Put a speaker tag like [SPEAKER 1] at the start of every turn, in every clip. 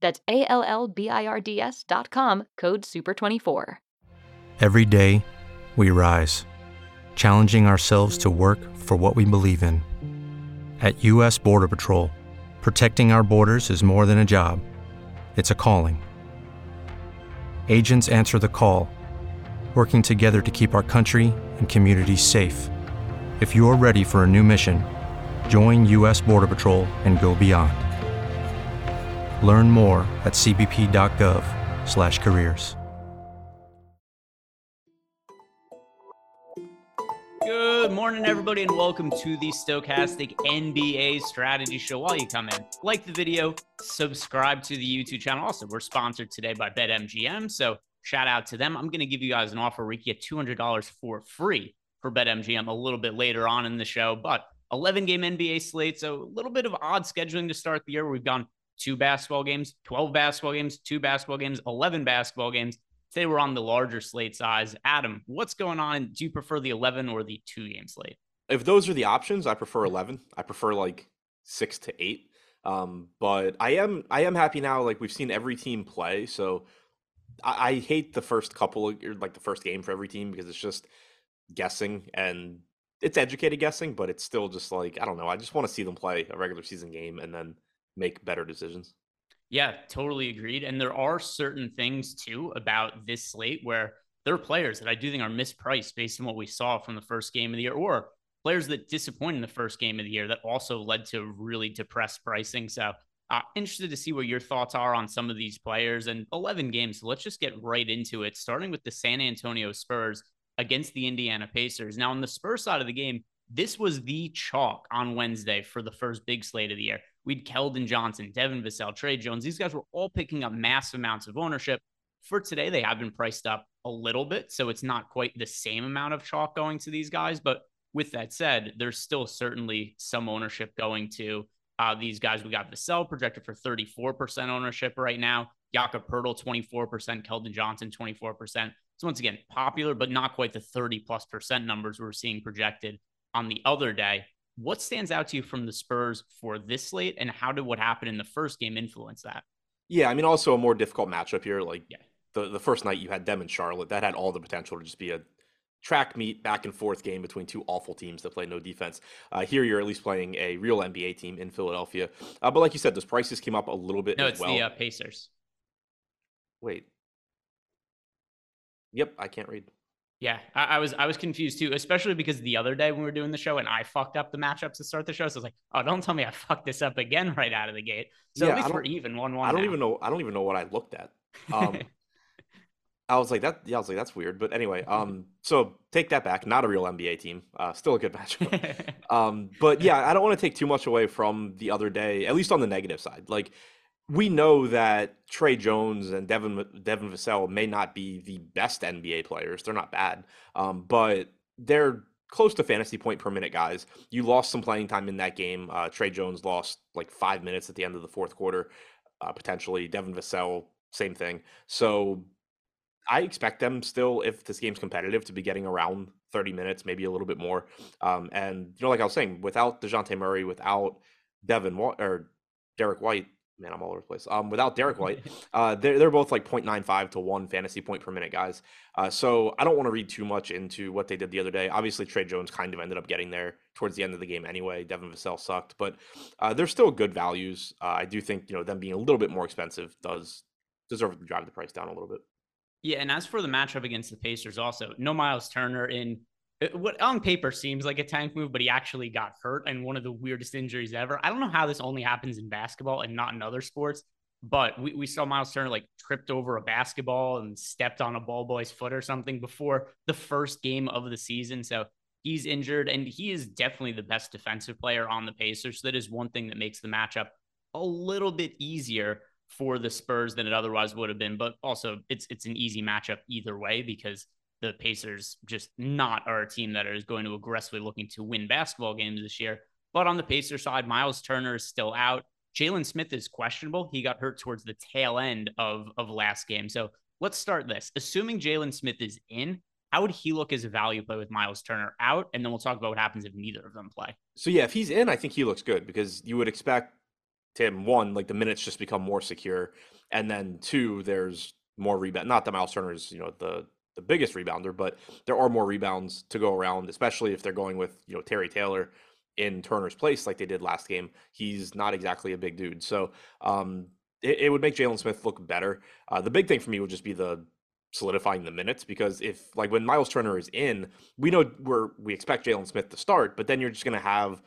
[SPEAKER 1] That's A L L B I R D S dot com, code SUPER24.
[SPEAKER 2] Every day, we rise, challenging ourselves to work for what we believe in. At U.S. Border Patrol, protecting our borders is more than a job, it's a calling. Agents answer the call, working together to keep our country and communities safe. If you're ready for a new mission, join U.S. Border Patrol and go beyond. Learn more at cbp.gov/careers.
[SPEAKER 3] Good morning, everybody, and welcome to the Stokastic NBA Strategy Show. While you come in, like the video, subscribe to the YouTube channel. Also, we're sponsored today by BetMGM, so shout out to them. I'm going to give you guys an offer where you get $200 for free for BetMGM a little bit later on in the show, but 11 game NBA slate, so a little bit of odd scheduling to start the year. We've gone two basketball games, 12 basketball games, two basketball games, 11 basketball games. They were on the larger slate size, Adam, what's going on? Do you prefer the 11 or the two game slate?
[SPEAKER 4] If those are the options, I prefer 11. I prefer like six to eight. Um, but I am I am happy now. Like we've seen every team play, so I, I hate the first couple of like the first game for every team because it's just guessing and it's educated guessing, but it's still just like I don't know. I just want to see them play a regular season game and then make better decisions.
[SPEAKER 3] Yeah, totally agreed. And there are certain things too about this slate where there are players that I do think are mispriced based on what we saw from the first game of the year, or players that disappointed in the first game of the year that also led to really depressed pricing. So, uh, interested to see what your thoughts are on some of these players and 11 games. So let's just get right into it, starting with the San Antonio Spurs against the Indiana Pacers. Now, on the Spurs side of the game, this was the chalk on Wednesday for the first big slate of the year. We'd Keldon Johnson, Devin Vassell, Tre Jones. These guys were all picking up massive amounts of ownership. For today, they have been priced up a little bit, so it's not quite the same amount of chalk going to these guys. But with that said, there's still certainly some ownership going to uh, these guys. We got Vassell projected for 34% ownership right now. Jakob Poeltl, 24%. Keldon Johnson, 24%. So once again, popular, but not quite the 30 plus percent numbers we're seeing projected on the other day. What stands out to you from the Spurs for this slate, and how did what happened in the first game influence that?
[SPEAKER 4] Yeah, I mean, also a more difficult matchup here. Like yeah. the the first night you had them in Charlotte, that had all the potential to just be a track meet back and forth game between two awful teams that play no defense. Uh, here you're at least playing a real NBA team in Philadelphia. Uh, but like you said, those prices came up a little bit.
[SPEAKER 3] No, it's
[SPEAKER 4] well.
[SPEAKER 3] the uh, Pacers.
[SPEAKER 4] Wait. Yep, I can't read.
[SPEAKER 3] Yeah, I, I, was I was confused too, especially because the other day when we were doing the show and I fucked up the matchups to start the show. So I was like, oh, don't tell me I fucked this up again right out of the gate. So yeah, at least we're even one one.
[SPEAKER 4] I don't
[SPEAKER 3] now.
[SPEAKER 4] even know. I don't even know what I looked at. Um, I was like that. Yeah, I was like that's weird. But anyway, um, so take that back. Not a real NBA team. Uh, still a good matchup. um, but yeah, I don't want to take too much away from the other day, at least on the negative side. Like we know that Tre Jones and Devin Devin Vassell may not be the best NBA players. They're not bad, um, but they're close to fantasy point per minute guys. You lost some playing time in that game. Uh, Tre Jones lost like five minutes at the end of the fourth quarter, uh, potentially. Devin Vassell, same thing. So I expect them still, if this game's competitive, to be getting around 30 minutes, maybe a little bit more. Um, and you know, like I was saying, without Dejounte Murray, without Devin or Derek White, man, I'm all over the place. Um, without Derek White, uh, they're they're both like 0.95 to one fantasy point per minute guys. Uh, so I don't want to read too much into what they did the other day. Obviously, Tre Jones kind of ended up getting there towards the end of the game anyway. Devin Vassell sucked, but uh, they're still good values. Uh, I do think you know them being a little bit more expensive does deserve to drive the price down a little bit.
[SPEAKER 3] Yeah, and as for the matchup against the Pacers, also no Miles Turner in what on paper seems like a tank move, but he actually got hurt and one of the weirdest injuries ever. I don't know how this only happens in basketball and not in other sports, but we, we saw Miles Turner like tripped over a basketball and stepped on a ball boy's foot or something before the first game of the season. So he's injured and he is definitely the best defensive player on the Pacers. So that is one thing that makes the matchup a little bit easier for the Spurs than it otherwise would have been. But also it's it's an easy matchup either way because the Pacers just not are a team that is going to aggressively looking to win basketball games this year. But on the Pacers side, Miles Turner is still out. Jalen Smith is questionable. He got hurt towards the tail end of, of last game. So let's start this. Assuming Jalen Smith is in, how would he look as a value play with Miles Turner out? And then we'll talk about what happens if neither of them play.
[SPEAKER 4] So yeah, if he's in, I think he looks good because you would expect him one, like the minutes just become more secure. And then two, there's more rebound. Not that Miles Turner is, you know, the the biggest rebounder, but there are more rebounds to go around, especially if they're going with you know Terry Taylor in Turner's place like they did last game. He's not exactly a big dude, so um, it, it would make Jalen Smith look better. Uh, the big thing for me would just be the solidifying the minutes because if like when Miles Turner is in, we know we're we expect Jalen Smith to start, but then you're just going to have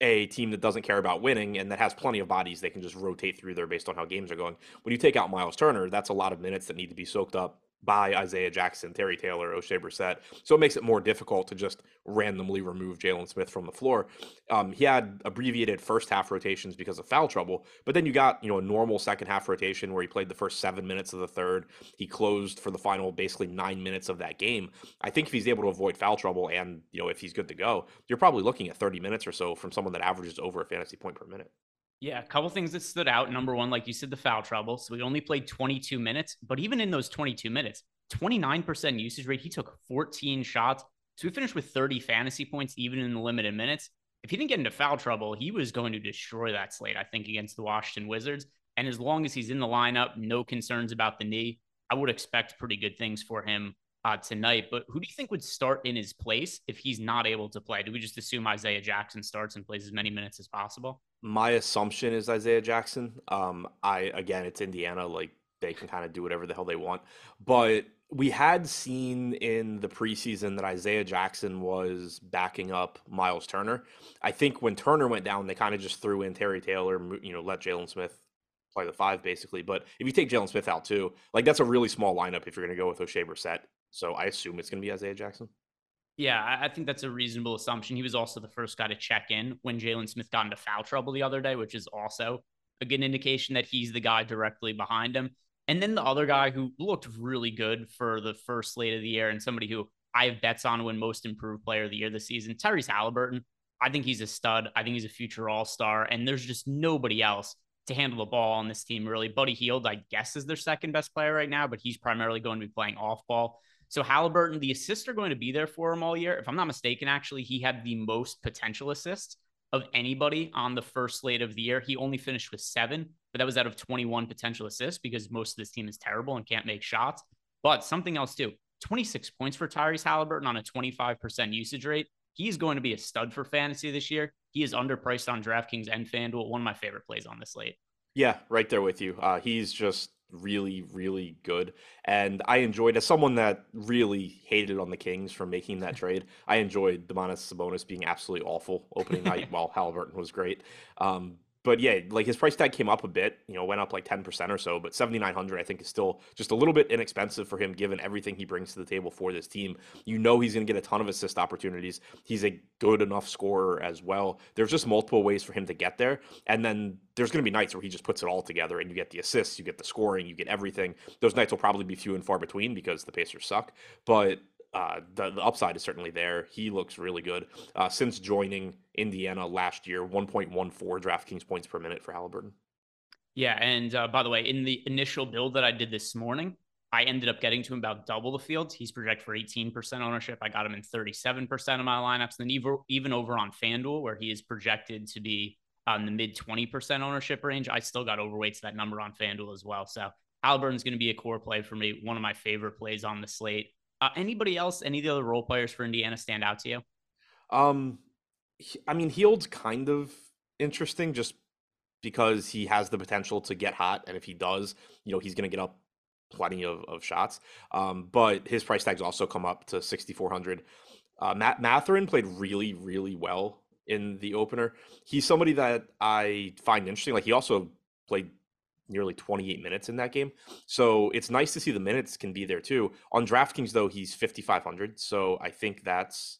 [SPEAKER 4] a team that doesn't care about winning and that has plenty of bodies they can just rotate through there based on how games are going. When you take out Miles Turner, that's a lot of minutes that need to be soaked up by Isaiah Jackson, Terry Taylor, Oshae Brissett. So it makes it more difficult to just randomly remove Jalen Smith from the floor. Um, he had abbreviated first half rotations because of foul trouble, but then you got you know a normal second half rotation where he played the first seven minutes of the third. He closed for the final basically nine minutes of that game. I think if he's able to avoid foul trouble and you know if he's good to go, you're probably looking at 30 minutes or so from someone that averages over a fantasy point per minute.
[SPEAKER 3] Yeah, a couple things that stood out. Number one, like you said, the foul trouble. So we only played 22 minutes, but even in those 22 minutes, 29% usage rate. He took 14 shots. So we finished with 30 fantasy points, even in the limited minutes. If he didn't get into foul trouble, he was going to destroy that slate, I think, against the Washington Wizards. And as long as he's in the lineup, no concerns about the knee, I would expect pretty good things for him uh, tonight. But who do you think would start in his place if he's not able to play? Do we just assume Isaiah Jackson starts and plays as many minutes as possible?
[SPEAKER 4] My assumption is Isaiah Jackson. Um, I again, it's Indiana, like they can kind of do whatever the hell they want. But we had seen in the preseason that Isaiah Jackson was backing up Miles Turner. I think when Turner went down, they kind of just threw in Terry Taylor, you know, let Jalen Smith play the five basically. But if you take Jalen Smith out too, like that's a really small lineup if you're going to go with Oshae Brissett. So I assume it's going to be Isaiah Jackson.
[SPEAKER 3] Yeah, I think that's a reasonable assumption. He was also the first guy to check in when Jalen Smith got into foul trouble the other day, which is also a good indication that he's the guy directly behind him. And then the other guy who looked really good for the first slate of the year and somebody who I have bets on when most improved player of the year this season, Tyrese Halliburton. I think he's a stud. I think he's a future all star. And there's just nobody else to handle the ball on this team, really. Buddy Hield, I guess, is their second best player right now, but he's primarily going to be playing off ball. So Halliburton, the assists are going to be there for him all year. If I'm not mistaken, actually, he had the most potential assists of anybody on the first slate of the year. He only finished with seven, but that was out of 21 potential assists because most of this team is terrible and can't make shots. But something else too 26 points for Tyrese Halliburton on a 25% usage rate. He's going to be a stud for fantasy this year. He is underpriced on DraftKings and FanDuel. One of my favorite plays on this slate.
[SPEAKER 4] Yeah, right there with you. Uh, he's just really, really good. And I enjoyed, as someone that really hated on the Kings for making that trade, I enjoyed Domantas Sabonis being absolutely awful opening night while Halliburton was great. Um, but yeah, like his price tag came up a bit, you know, went up like 10% or so, but 7,900 I think is still just a little bit inexpensive for him given everything he brings to the table for this team. You know, he's going to get a ton of assist opportunities. He's a good enough scorer as well. There's just multiple ways for him to get there. And then there's going to be nights where he just puts it all together and you get the assists, you get the scoring, you get everything. Those nights will probably be few and far between because the Pacers suck. But uh, the, the upside is certainly there. He looks really good. Uh, since joining Indiana last year, 1.14 DraftKings points per minute for Halliburton.
[SPEAKER 3] Yeah. And uh, by the way, in the initial build that I did this morning, I ended up getting to him about double the field. He's projected for 18% ownership. I got him in 37% of my lineups. And then even, over on FanDuel, where he is projected to be on the mid 20% ownership range, I still got overweight to that number on FanDuel as well. So Halliburton's going to be a core play for me. One of my favorite plays on the slate. Uh, anybody else? Any of the other role players for Indiana stand out to you?
[SPEAKER 4] Um, I mean, Hield's kind of interesting just because he has the potential to get hot, and if he does, you know, he's going to get up plenty of, of shots. Um, but his price tags also come up to 6,400. Uh, Matt Mathurin played really, really well in the opener. He's somebody that I find interesting. Like he also played nearly 28 minutes in that game. So it's nice to see the minutes can be there too. On DraftKings, though, he's 5,500. So I think that's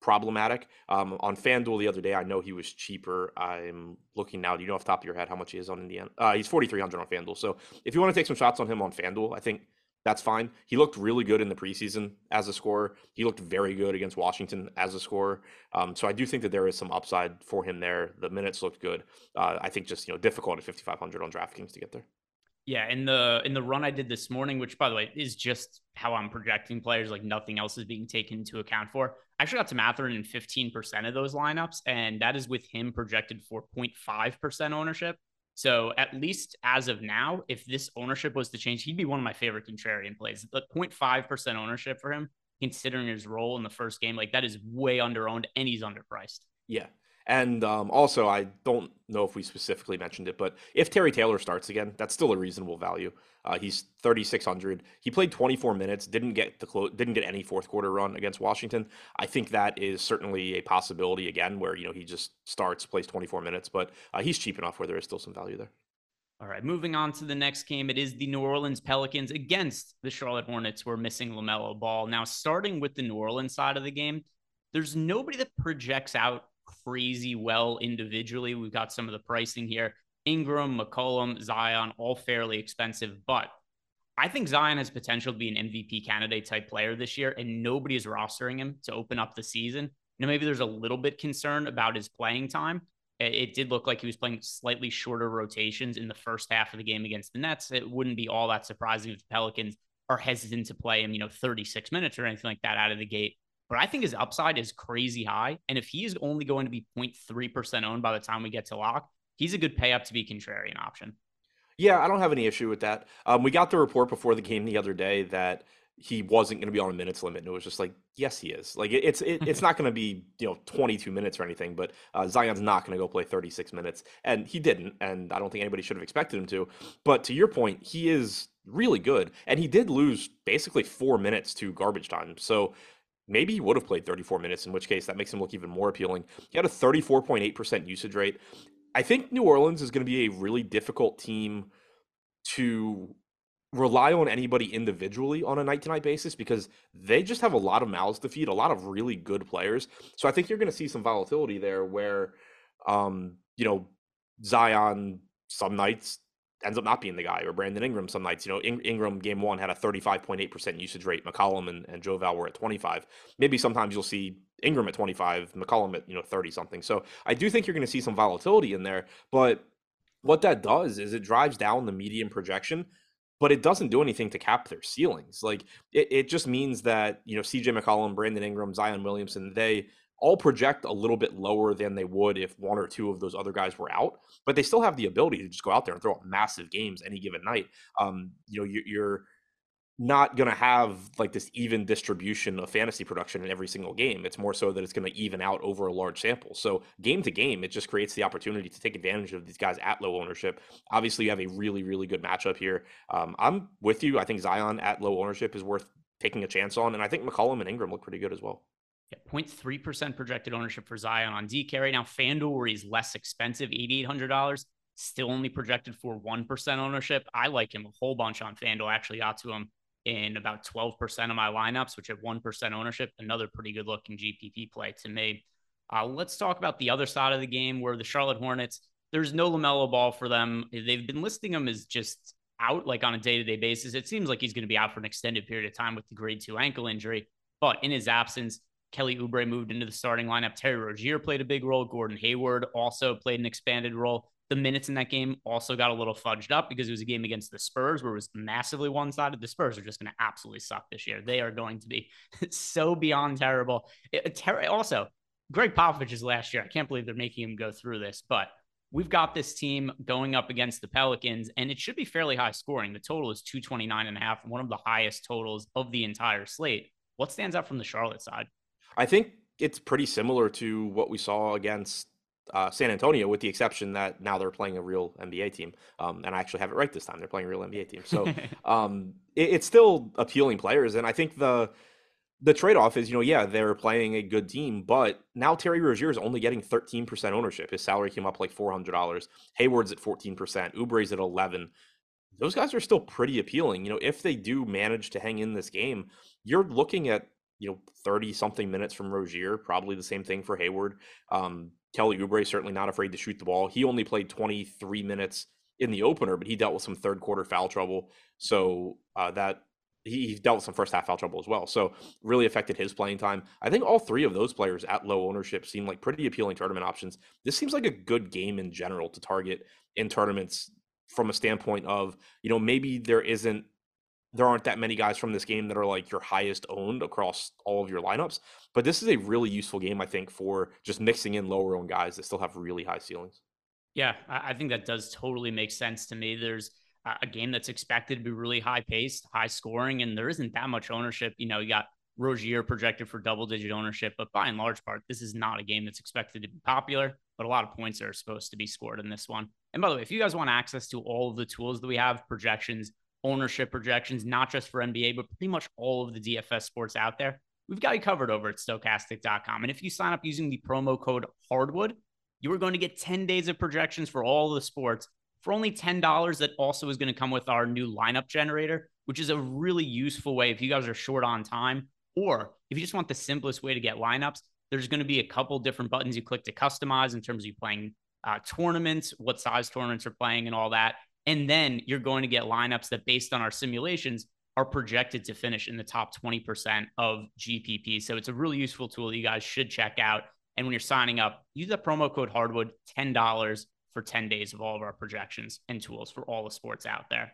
[SPEAKER 4] problematic. Um, on FanDuel the other day, I know he was cheaper. I'm looking now. Do you know off top of your head how much he is on Indiana? Uh, he's 4,300 on FanDuel. So if you want to take some shots on him on FanDuel, I think that's fine. He looked really good in the preseason as a scorer. He looked very good against Washington as a scorer. Um, so I do think that there is some upside for him there. The minutes looked good. Uh, I think just you know difficult at 5,500 on DraftKings to get there.
[SPEAKER 3] Yeah, in the in the run I did this morning, which by the way is just how I'm projecting players, like nothing else is being taken into account for. I actually got to Mathurin in 15% of those lineups, and that is with him projected for 0.5% ownership. So at least as of now, if this ownership was to change, he'd be one of my favorite contrarian plays. The 0.5% ownership for him, considering his role in the first game, like that is way under owned and he's underpriced.
[SPEAKER 4] Yeah. And um, also, I don't know if we specifically mentioned it, but if Terry Taylor starts again, that's still a reasonable value. Uh, he's 3600. He played 24 minutes, didn't get the clo- didn't get any fourth quarter run against Washington. I think that is certainly a possibility again, where you know he just starts, plays 24 minutes, but uh, he's cheap enough where there is still some value there.
[SPEAKER 3] All right, moving on to the next game. It is the New Orleans Pelicans against the Charlotte Hornets. We're missing LaMelo Ball. Now, starting with the New Orleans side of the game, there's nobody that projects out crazy well individually. We've got some of the pricing here. Ingram, McCollum, Zion, all fairly expensive, but I think Zion has potential to be an MVP candidate type player this year, and nobody is rostering him to open up the season. You know, maybe there's a little bit concern about his playing time. It did look like he was playing slightly shorter rotations in the first half of the game against the Nets. It wouldn't be all that surprising if the Pelicans are hesitant to play him, you know, 36 minutes or anything like that out of the gate. But I think his upside is crazy high. And if he is only going to be 0.3% owned by the time we get to lock, he's a good pay up to be contrarian option.
[SPEAKER 4] Yeah, I don't have any issue with that. Um, we got the report before the game the other day that he wasn't going to be on a minutes limit, and it was just like, yes, he is. Like it, it's it, it's not going to be you know 22 minutes or anything, but uh, Zion's not going to go play 36 minutes, and he didn't, and I don't think anybody should have expected him to. But to your point, he is really good, and he did lose basically four minutes to garbage time. So maybe he would have played 34 minutes, in which case that makes him look even more appealing. He had a 34.8% usage rate. I think New Orleans is going to be a really difficult team to rely on anybody individually on a night to night basis because they just have a lot of mouths to feed, a lot of really good players. So I think you're going to see some volatility there where, um, you know, Zion some nights ends up not being the guy, or Brandon Ingram some nights. You know, In- Ingram game one had a 35.8% usage rate. McCollum and, and Joe Val were at 25. Maybe sometimes you'll see Ingram at 25, McCollum at, you know, 30 something. So I do think you're going to see some volatility in there. But what that does is it drives down the median projection, but it doesn't do anything to cap their ceilings. Like it, it just means that, you know, CJ McCollum, Brandon Ingram, Zion Williamson, they all project a little bit lower than they would if one or two of those other guys were out, but they still have the ability to just go out there and throw up massive games any given night. Um, you know, you, you're not going to have like this even distribution of fantasy production in every single game. It's more so that it's going to even out over a large sample. So game to game, it just creates the opportunity to take advantage of these guys at low ownership. Obviously, you have a really, really good matchup here. Um, I'm with you. I think Zion at low ownership is worth taking a chance on, and I think McCollum and Ingram look pretty good as well.
[SPEAKER 3] Yeah, 0.3% projected ownership for Zion on DK right now. FanDuel, where he's less expensive, $8,800, still only projected for 1% ownership. I like him a whole bunch on FanDuel. Actually got to him in about 12% of my lineups, which have 1% ownership. Another pretty good looking GPP play to me. Uh, let's talk about the other side of the game where the Charlotte Hornets, there's no LaMelo Ball for them. They've been listing him as just out like on a day to day basis. It seems like he's going to be out for an extended period of time with the grade two ankle injury. But in his absence, Kelly Oubre moved into the starting lineup. Terry Rozier played a big role. Gordon Hayward also played an expanded role. The minutes in that game also got a little fudged up because it was a game against the Spurs where it was massively one sided. The Spurs are just going to absolutely suck this year. They are going to be so beyond terrible. It, ter- also, Gregg Popovich's last year. I can't believe they're making him go through this, but we've got this team going up against the Pelicans, and it should be fairly high scoring. The total is 229 and a half, one of the highest totals of the entire slate. What stands out from the Charlotte side?
[SPEAKER 4] I think it's pretty similar to what we saw against uh, San Antonio, with the exception that now they're playing a real NBA team. Um, and I actually have it right this time. They're playing a real NBA team. So um, it, it's still appealing players. And I think the the trade off is, you know, yeah, they're playing a good team, but now Terry Rozier is only getting 13% ownership. His salary came up like $400. Hayward's at 14%. Oubre's at 11 those guys are still pretty appealing. You know, if they do manage to hang in this game, you're looking at you know 30 something minutes from Rozier, probably the same thing for Hayward. Um, Kelly Oubre certainly not afraid to shoot the ball. He only played 23 minutes in the opener, but he dealt with some third quarter foul trouble. So uh, that he, he dealt with some first half foul trouble as well. So really affected his playing time. I think all three of those players at low ownership seem like pretty appealing tournament options. This seems like a good game in general to target in tournaments from a standpoint of, you know, maybe there isn't there aren't that many guys from this game that are like your highest owned across all of your lineups. But this is a really useful game, I think, for just mixing in lower owned guys that still have really high ceilings.
[SPEAKER 3] Yeah, I think that does totally make sense to me. There's a game that's expected to be really high paced, high scoring, and there isn't that much ownership. You know, you got Rozier projected for double digit ownership, but by and large part, this is not a game that's expected to be popular, but a lot of points are supposed to be scored in this one. And by the way, if you guys want access to all of the tools that we have, projections, ownership projections, not just for NBA, but pretty much all of the DFS sports out there. We've got you covered over at stokastic.com. And if you sign up using the promo code Hardwood, you are going to get 10 days of projections for all the sports for only $10. That also is going to come with our new lineup generator, which is a really useful way if you guys are short on time or if you just want the simplest way to get lineups. There's going to be a couple different buttons you click to customize in terms of you playing uh, tournaments, what size tournaments are playing, and all that. And then you're going to get lineups that, based on our simulations, are projected to finish in the top 20% of GPP. So it's a really useful tool that you guys should check out. And when you're signing up, use the promo code Hardwood, $10 for 10 days of all of our projections and tools for all the sports out there.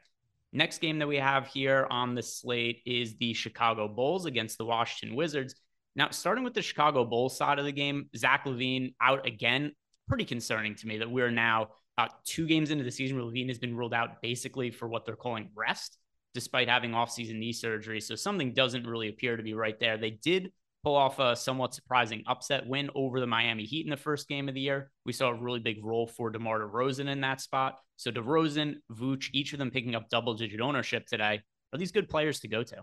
[SPEAKER 3] Next game that we have here on the slate is the Chicago Bulls against the Washington Wizards. Now, starting with the Chicago Bulls side of the game, Zach LaVine out again. Pretty concerning to me that we're now uh, two games into the season where LaVine has been ruled out basically for what they're calling rest, despite having offseason knee surgery. So something doesn't really appear to be right there. They did pull off a somewhat surprising upset win over the Miami Heat in the first game of the year. We saw a really big role for DeMar DeRozan in that spot. So DeRozan, Vooch, each of them picking up double digit ownership today. Are these good players to go to?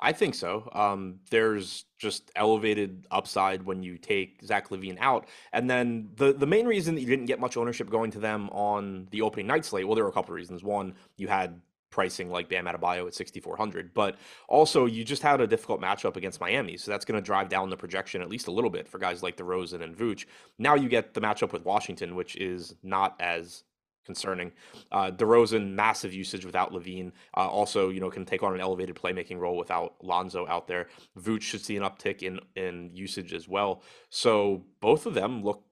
[SPEAKER 4] I think so. Um, there's just elevated upside when you take Zach LaVine out, and then the the main reason that you didn't get much ownership going to them on the opening night slate. Well, there were a couple of reasons. One, you had pricing like Bam Adebayo at 6,400, but also you just had a difficult matchup against Miami, so that's going to drive down the projection at least a little bit for guys like DeRozan and Vooch. Now you get the matchup with Washington, which is not as concerning. Uh, DeRozan, massive usage without LaVine. Uh, also, you know, can take on an elevated playmaking role without Lonzo out there. Vooch should see an uptick in in usage as well. So both of them look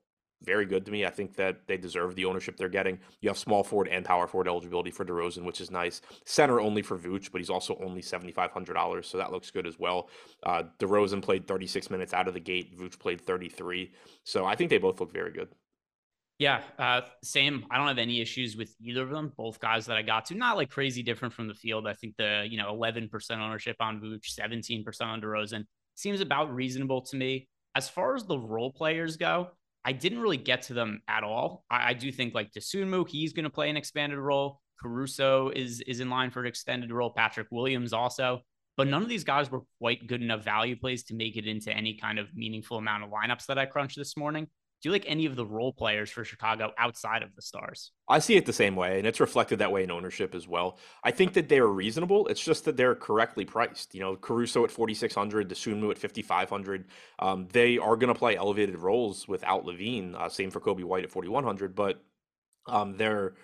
[SPEAKER 4] very good to me. I think that they deserve the ownership they're getting. You have small forward and power forward eligibility for DeRozan, which is nice. Center only for Vooch, but he's also only seventy five hundred dollars, so that looks good as well. Uh, DeRozan played thirty six minutes out of the gate. Vooch played thirty three, so I think they both look very good.
[SPEAKER 3] Yeah, uh, same. I don't have any issues with either of them. Both guys that I got to, not like crazy different from the field. I think the you know 11% ownership on Vooch, 17% on DeRozan seems about reasonable to me. As far as the role players go, I didn't really get to them at all. I, I do think like Dosunmu, he's going to play an expanded role. Caruso is is in line for an extended role. Patrick Williams also, but none of these guys were quite good enough value plays to make it into any kind of meaningful amount of lineups that I crunched this morning. Do you like any of the role players for Chicago outside of the stars?
[SPEAKER 4] I see it the same way, and it's reflected that way in ownership as well. I think that they are reasonable. It's just that they're correctly priced. You know, Caruso at 4,600, Dosunmu at 5,500. Um, they are going to play elevated roles without LaVine. Uh, same for Coby White at 4,100, but um, they're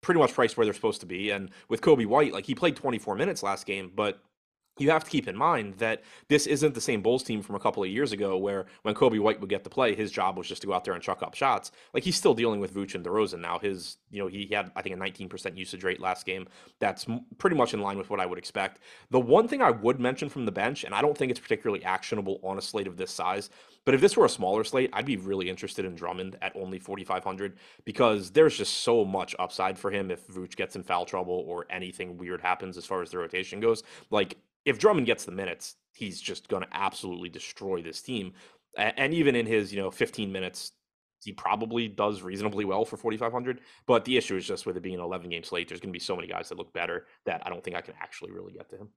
[SPEAKER 4] pretty much priced where they're supposed to be. And with Coby White, like he played 24 minutes last game, but you have to keep in mind that this isn't the same Bulls team from a couple of years ago where when Coby White would get to play, his job was just to go out there and chuck up shots. Like he's still dealing with Vooch and DeRozan now. His, you know, he had, I think, a 19% usage rate last game. That's pretty much in line with what I would expect. The one thing I would mention from the bench, and I don't think it's particularly actionable on a slate of this size, but if this were a smaller slate, I'd be really interested in Drummond at only 4,500 because there's just so much upside for him if Vooch gets in foul trouble or anything weird happens as far as the rotation goes. Like if Drummond gets the minutes, he's just going to absolutely destroy this team. And even in his, you know, 15 minutes he probably does reasonably well for 4,500. But the issue is just with it being an 11 game slate, there's going to be so many guys that look better that I don't think I can actually really get to him.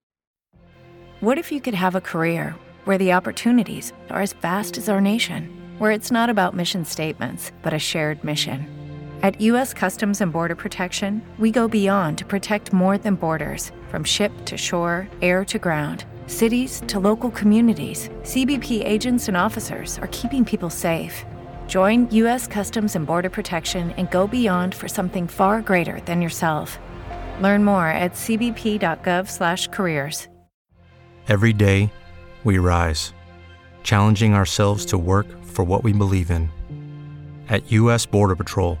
[SPEAKER 5] What if you could have a career where the opportunities are as vast as our nation, where it's not about mission statements, but a shared mission? At U.S. Customs and Border Protection, we go beyond to protect more than borders from ship to shore, air to ground. Cities to local communities, CBP agents and officers are keeping people safe. Join U.S. Customs and Border Protection and go beyond for something far greater than yourself. Learn more at cbp.gov/careers.
[SPEAKER 2] Every day, we rise, challenging ourselves to work for what we believe in. At U.S. Border Patrol,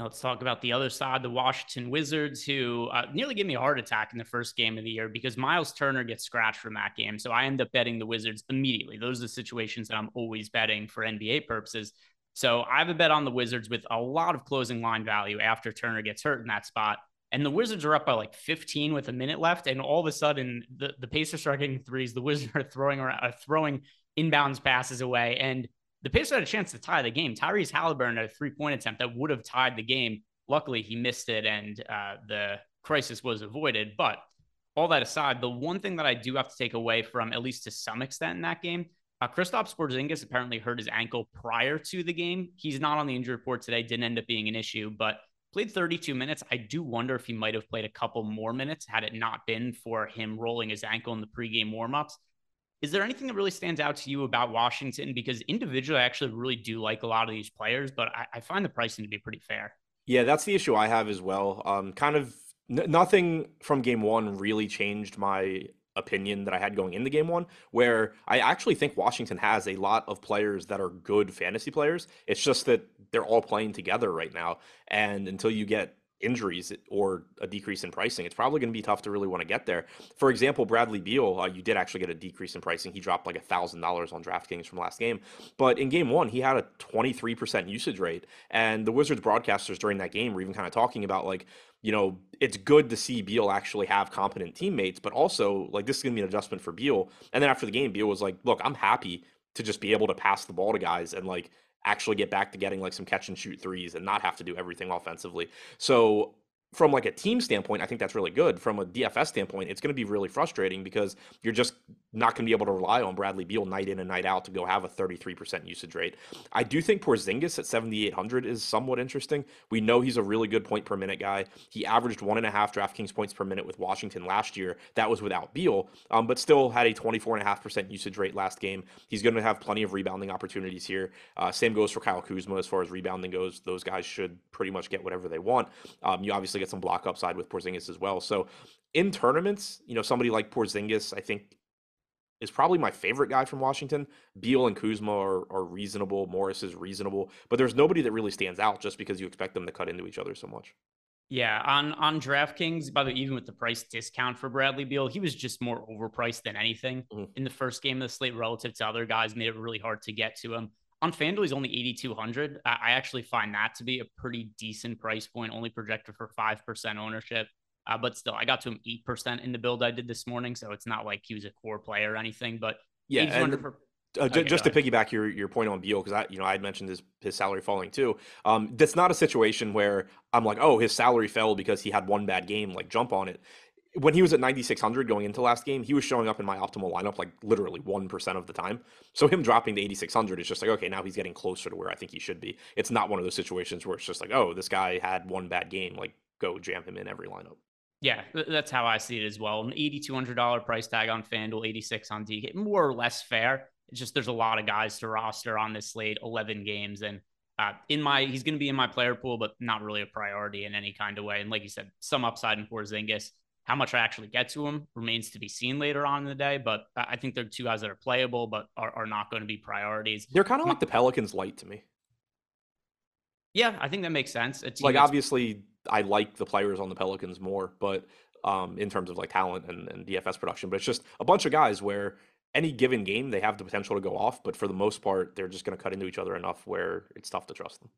[SPEAKER 3] Now let's talk about the other side, the Washington Wizards, who uh, nearly gave me a heart attack in the first game of the year because Miles Turner gets scratched from that game. So I end up betting the Wizards immediately. Those are the situations that I'm always betting for NBA purposes. So I have a bet on the Wizards with a lot of closing line value after Turner gets hurt in that spot. And the Wizards are up by like 15 with a minute left. And all of a sudden, the, the Pacers start getting threes. The Wizards are throwing around, uh, throwing inbounds passes away. And the Pacers had a chance to tie the game. Tyrese Halliburton had a three point attempt that would have tied the game. Luckily, he missed it and uh, the crisis was avoided. But all that aside, the one thing that I do have to take away from, at least to some extent in that game, uh, Porzingis apparently hurt his ankle prior to the game. He's not on the injury report today. Didn't end up being an issue, but played 32 minutes. I do wonder if he might have played a couple more minutes had it not been for him rolling his ankle in the pregame warmups. Is there anything that really stands out to you about Washington? Because individually, I actually really do like a lot of these players, but I, I find the pricing to be pretty fair.
[SPEAKER 4] Yeah, that's the issue I have as well. Um, kind of n- nothing from game one really changed my opinion that I had going into game one, where I actually think Washington has a lot of players that are good fantasy players. It's just that they're all playing together right now. And until you get injuries or a decrease in pricing, it's probably going to be tough to really want to get there. For example, Bradley Beal, uh, you did actually get a decrease in pricing. He dropped like a thousand dollars on DraftKings from last game, but in game one, he had a 23% usage rate. And the Wizards broadcasters during that game were even kind of talking about like, you know, it's good to see Beal actually have competent teammates, but also like this is going to be an adjustment for Beal. And then after the game, Beal was like, look, I'm happy to just be able to pass the ball to guys and like actually get back to getting like some catch and shoot threes and not have to do everything offensively. So from like a team standpoint, I think that's really good. From a DFS standpoint, it's going to be really frustrating because you're just not going to be able to rely on Bradley Beal night in and night out to go have a 33% usage rate. I do think Porzingis at 7,800 is somewhat interesting. We know he's a really good point per minute guy. He averaged one and a half DraftKings points per minute with Washington last year. That was without Beal, um, but still had a 24.5% usage rate last game. He's going to have plenty of rebounding opportunities here. Uh, same goes for Kyle Kuzma as far as rebounding goes. Those guys should pretty much get whatever they want. Um, you obviously get some block upside with Porzingis as well. So in tournaments, you know, somebody like Porzingis, I think is probably my favorite guy from Washington. Beal and Kuzma are, are reasonable. Morris is reasonable, but there's nobody that really stands out just because you expect them to cut into each other so much.
[SPEAKER 3] Yeah, on on DraftKings, by the way, even with the price discount for Bradley Beal, he was just more overpriced than anything mm-hmm. in the first game of the slate relative to other guys. Made it really hard to get to him. On FanDuel, he's only 8,200. I actually find that to be a pretty decent price point, only projected for 5% ownership. Uh, but still, I got to him 8% in the build I did this morning. So it's not like he was a core player or anything. But
[SPEAKER 4] yeah, and, uh, okay, just to piggyback your, your point on Beal, because I you know I had mentioned his his salary falling too. Um, that's not a situation where I'm like, oh, his salary fell because he had one bad game. Like jump on it. When he was at 9600 going into last game, he was showing up in my optimal lineup like literally one percent of the time. So him dropping to 8600 is just like okay, now he's getting closer to where I think he should be. It's not one of those situations where it's just like, oh, this guy had one bad game. Like go jam him in every lineup.
[SPEAKER 3] Yeah, that's how I see it as well. An $8,200 price tag on FanDuel, 86 on DK, more or less fair. It's just there's a lot of guys to roster on this slate, 11 games, and uh, in my he's going to be in my player pool, but not really a priority in any kind of way. And like you said, some upside in Porzingis. How much I actually get to him remains to be seen later on in the day. But I think they're two guys that are playable, but are, are not going to be priorities.
[SPEAKER 4] They're kind of like the Pelicans light to me.
[SPEAKER 3] Yeah, I think that makes sense.
[SPEAKER 4] It's like obviously I like the players on the Pelicans more, but um, in terms of like talent and, and DFS production, but it's just a bunch of guys where any given game they have the potential to go off, but for the most part, they're just going to cut into each other enough where it's tough to trust them.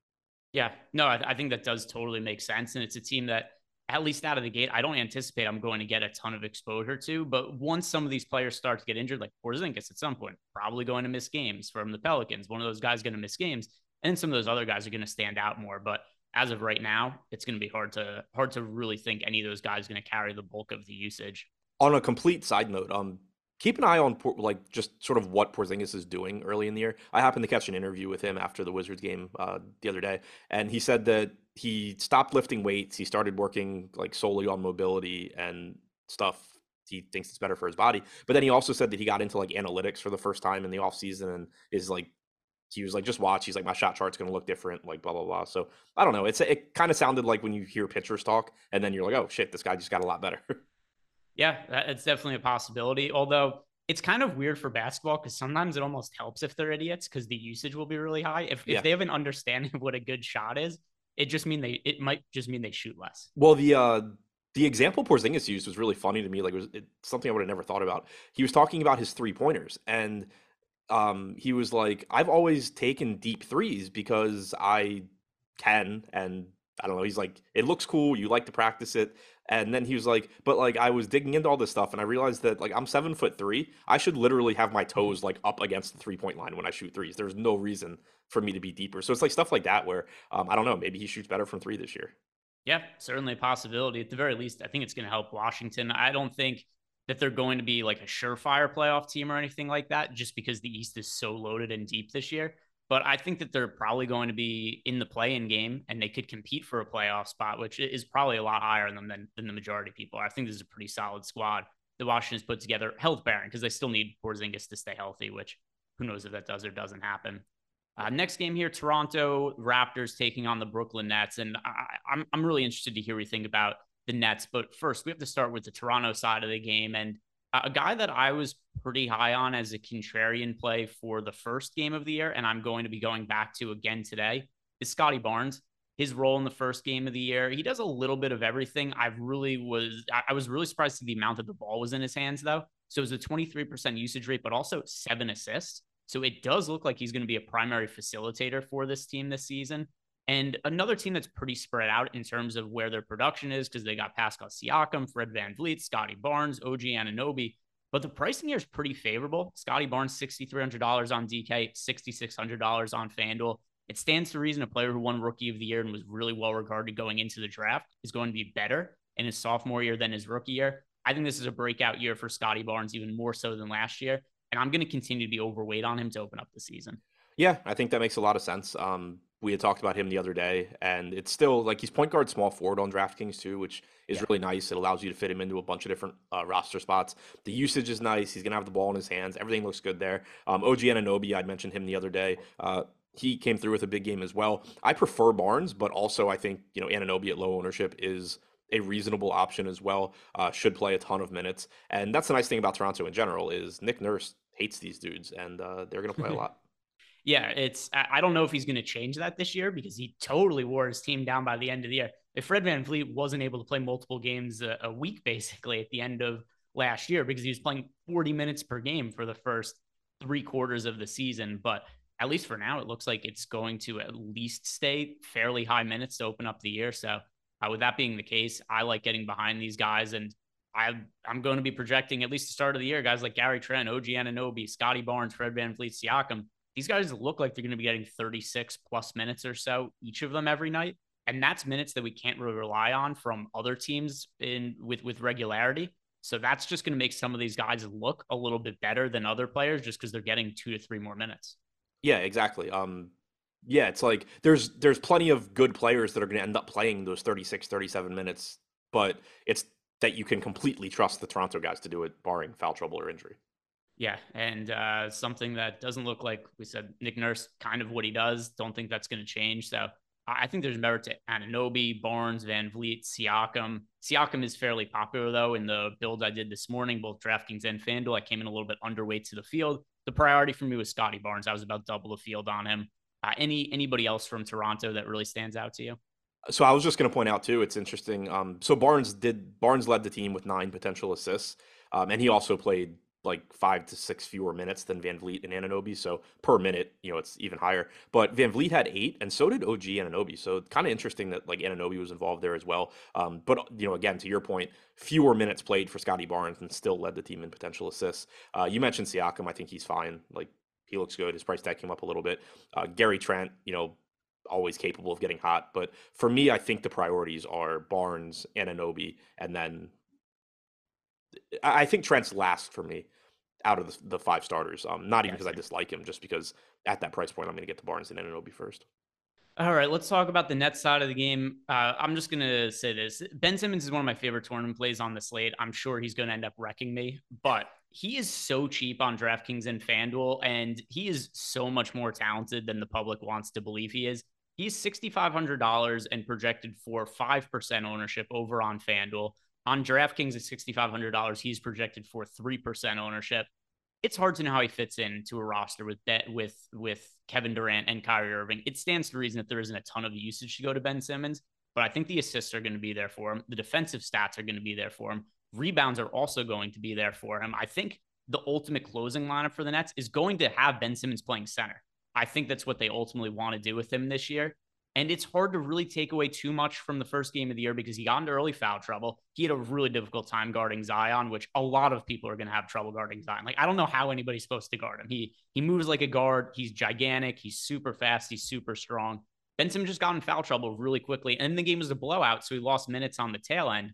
[SPEAKER 3] Yeah, no, I, I think that does totally make sense, and it's a team that at least out of the gate, I don't anticipate I'm going to get a ton of exposure to. But once some of these players start to get injured, like Porzingis at some point, probably going to miss games from the Pelicans. One of those guys going to miss games, and some of those other guys are going to stand out more. But as of right now, it's going to be hard to hard to really think any of those guys going to carry the bulk of the usage.
[SPEAKER 4] On a complete side note, um, keep an eye on like just sort of what Porzingis is doing early in the year. I happened to catch an interview with him after the Wizards game uh, the other day, and he said that he stopped lifting weights. He started working like solely on mobility and stuff. He thinks it's better for his body. But then he also said that he got into like analytics for the first time in the off season and is like he was like, just watch. He's like, my shot chart's gonna look different, like blah blah blah. So I don't know. It's it kind of sounded like when you hear pitchers talk, and then you're like, oh shit, this guy just got a lot better.
[SPEAKER 3] Yeah, it's definitely a possibility. Although it's kind of weird for basketball because sometimes it almost helps if they're idiots because the usage will be really high. If, yeah. if they have an understanding of what a good shot is, it just mean they it might just mean they shoot less.
[SPEAKER 4] Well, the uh the example Porzingis used was really funny to me. Like it was it, something I would have never thought about. He was talking about his three pointers and um he was like, I've always taken deep threes because I can and I don't know. He's like, it looks cool. You like to practice it. And then he was like, but like I was digging into all this stuff and I realized that like I'm seven foot three. I should literally have my toes like up against the three point line when I shoot threes. There's no reason for me to be deeper. So it's like stuff like that where um, I don't know, maybe he shoots better from three this year.
[SPEAKER 3] Yeah, certainly a possibility. At the very least, I think it's going to help Washington. I don't think that they're going to be like a surefire playoff team or anything like that, just because the East is so loaded and deep this year. But I think that they're probably going to be in the play-in game and they could compete for a playoff spot, which is probably a lot higher than than, than the majority of people. I think this is a pretty solid squad the Washington's put together, health bearing, because they still need Porzingis to stay healthy, which who knows if that does or doesn't happen. Uh, next game here, Toronto Raptors taking on the Brooklyn Nets, and I, I'm I'm really interested to hear what you think about the Nets. But first, we have to start with the Toronto side of the game, and a guy that I was pretty high on as a contrarian play for the first game of the year, and I'm going to be going back to again today, is Scottie Barnes. His role in the first game of the year, he does a little bit of everything. I really was, I was really surprised to the amount that the ball was in his hands, though. So it was a 23% usage rate, but also seven assists. So it does look like he's going to be a primary facilitator for this team this season. And another team that's pretty spread out in terms of where their production is because they got Pascal Siakam, Fred Van VanVleet, Scottie Barnes, OG Anunoby. But the pricing here is pretty favorable. Scottie Barnes, $6,300 on DK, $6,600 on FanDuel. It stands to reason a player who won Rookie of the Year and was really well regarded going into the draft is going to be better in his sophomore year than his rookie year. I think this is a breakout year for Scottie Barnes, even more so than last year. And I'm going to continue to be overweight on him to open up the season.
[SPEAKER 4] Yeah, I think that makes a lot of sense. Um, we had talked about him the other day, and it's still like he's point guard, small forward on DraftKings too, which is yeah. really nice. It allows you to fit him into a bunch of different uh, roster spots. The usage is nice. He's gonna have the ball in his hands. Everything looks good there. Um, OG Anunoby, I mentioned him the other day. Uh, he came through with a big game as well. I prefer Barnes, but also I think you know Anunoby at low ownership is a reasonable option as well. Uh, should play a ton of minutes, and that's the nice thing about Toronto in general is Nick Nurse hates these dudes, and uh, they're gonna play a lot
[SPEAKER 3] yeah, it's I don't know if he's going to change that this year because he totally wore his team down by the end of the year. If Fred VanVleet wasn't able to play multiple games a, a week basically at the end of last year because he was playing 40 minutes per game for the first three quarters of the season, but at least for now, it looks like it's going to at least stay fairly high minutes to open up the year. So, uh, with that being the case, I like getting behind these guys, and I I'm going to be projecting at least the start of the year guys like Gary Trent, OG Anunoby, Scottie Barnes, Fred VanVleet, Siakam these guys look like they're going to be getting 36 plus minutes or so, each of them every night. And that's minutes that we can't really rely on from other teams in with, with regularity. So that's just going to make some of these guys look a little bit better than other players just because they're getting two to three more minutes.
[SPEAKER 4] Yeah, exactly. Um, yeah, it's like there's there's plenty of good players that are going to end up playing those 36, 37 minutes, but it's that you can completely trust the Toronto guys to do it, barring foul trouble or injury.
[SPEAKER 3] Yeah, and uh, something that doesn't look like we said Nick Nurse, kind of what he does. Don't think that's going to change. So I think there's merit to Anunoby, Barnes, VanVleet, Siakam. Siakam is fairly popular though in the build I did this morning, both DraftKings and FanDuel. I came in a little bit underweight to the field. The priority for me was Scottie Barnes. I was about double the field on him. Uh, any anybody else from Toronto that really stands out to you?
[SPEAKER 4] So I was just going to point out too. It's interesting. Um, so Barnes did Barnes led the team with nine potential assists, um, and he also played like five to six fewer minutes than Van Vleet and Anunoby. So per minute, you know, it's even higher. But Van Vleet had eight, and so did OG Anunoby. So kind of interesting that like Anunoby was involved there as well. Um, but you know, again, to your point, fewer minutes played for Scottie Barnes and still led the team in potential assists. Uh, you mentioned Siakam. I think he's fine. Like he looks good. His price tag came up a little bit. Uh, Gary Trent, you know, always capable of getting hot. But for me, I think the priorities are Barnes and Anunoby, and then I think Trent's last for me out of the, the five starters. Um, not even because I dislike him, just because at that price point, I'm going to get to Barnes and Anunoby first.
[SPEAKER 3] All right, let's talk about the net side of the game. Uh, I'm just going to say this Ben Simmons is one of my favorite tournament plays on the slate. I'm sure he's going to end up wrecking me, but he is so cheap on DraftKings and FanDuel, and he is so much more talented than the public wants to believe he is. He's $6,500 and projected for 5% ownership over on FanDuel. On DraftKings at $6,500, he's projected for 3% ownership. It's hard to know how he fits into a roster with that with with Kevin Durant and Kyrie Irving. It stands to reason that there isn't a ton of usage to go to Ben Simmons, but I think the assists are going to be there for him. The defensive stats are going to be there for him. Rebounds are also going to be there for him. I think the ultimate closing lineup for the Nets is going to have Ben Simmons playing center. I think that's what they ultimately want to do with him this year. And it's hard to really take away too much from the first game of the year because he got into early foul trouble. He had a really difficult time guarding Zion, which a lot of people are going to have trouble guarding Zion. Like I don't know how anybody's supposed to guard him. He he moves like a guard. He's gigantic. He's super fast. He's super strong. Benson just got in foul trouble really quickly, and the game was a blowout, so he lost minutes on the tail end.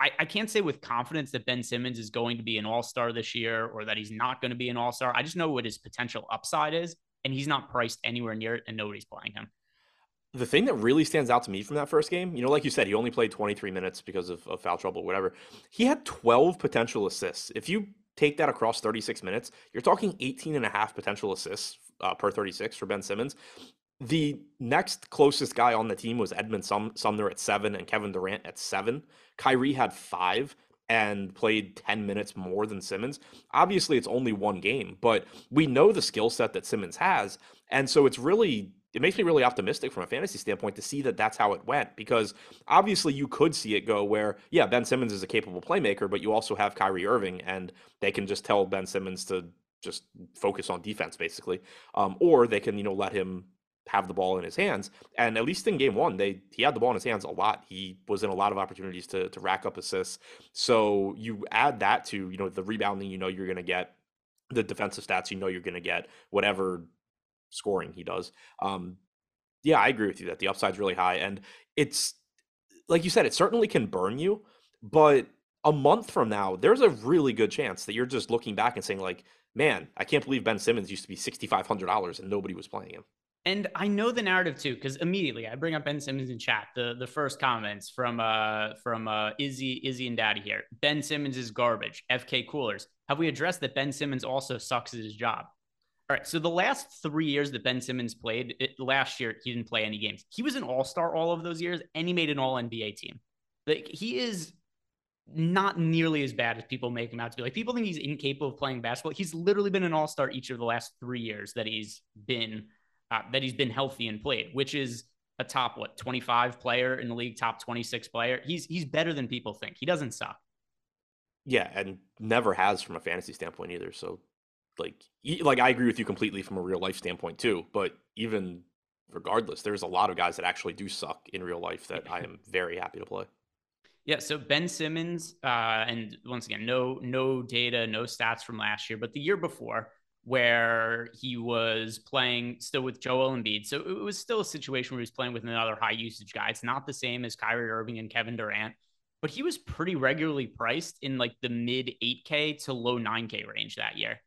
[SPEAKER 3] I, I can't say with confidence that Ben Simmons is going to be an all star this year or that he's not going to be an all star. I just know what his potential upside is, and he's not priced anywhere near it, and nobody's playing him
[SPEAKER 4] the thing that really stands out to me from that first game, you know, like you said, he only played 23 minutes because of, of foul trouble, whatever. He had 12 potential assists. If you take that across 36 minutes, you're talking 18 and a half potential assists uh, per 36 for Ben Simmons. The next closest guy on the team was Edmond Sum- Sumner at seven and Kevin Durant at seven. Kyrie had five and played 10 minutes more than Simmons. Obviously, it's only one game, but we know the skill set that Simmons has. And so it's really it makes me really optimistic from a fantasy standpoint to see that that's how it went because obviously you could see it go where yeah Ben Simmons is a capable playmaker but you also have Kyrie Irving and they can just tell Ben Simmons to just focus on defense basically. Um, or they can you know let him have the ball in his hands. And at least in game one they he had the ball in his hands a lot. He was in a lot of opportunities to to rack up assists. So you add that to you know the rebounding you know you're going to get the defensive stats you know you're going to get whatever scoring he does. Um, yeah, I agree with you that the upside's really high, and it's like you said, it certainly can burn you. But a month from now, there's a really good chance that you're just looking back and saying, like, man, I can't believe Ben Simmons used to be sixty five hundred dollars and nobody was playing him.
[SPEAKER 3] And I know the narrative too, because immediately I bring up Ben Simmons in chat. The the first comments from uh from uh Izzy Izzy and Daddy here. Ben Simmons is garbage. FK coolers. Have we addressed that Ben Simmons also sucks at his job? All right. So the last three years that Ben Simmons played, it, last year he didn't play any games. He was an All Star all of those years, and he made an All NBA team. Like he is not nearly as bad as people make him out to be. Like people think he's incapable of playing basketball. He's literally been an All Star each of the last three years that he's been uh, that he's been healthy and played, which is a top what 25 player in the league, top 26 player. He's he's better than people think. He doesn't suck.
[SPEAKER 4] Yeah, and never has from a fantasy standpoint either. So like like I agree with you completely from a real life standpoint too. But even regardless, there's a lot of guys that actually do suck in real life that I am very happy to play.
[SPEAKER 3] Yeah, so Ben Simmons, uh, and once again, no no data, no stats from last year, but the year before, where he was playing still with Joel Embiid. So it was still a situation where he was playing with another high usage guy. It's not the same as Kyrie Irving and Kevin Durant, but he was pretty regularly priced in like the mid 8K to low 9K range that year.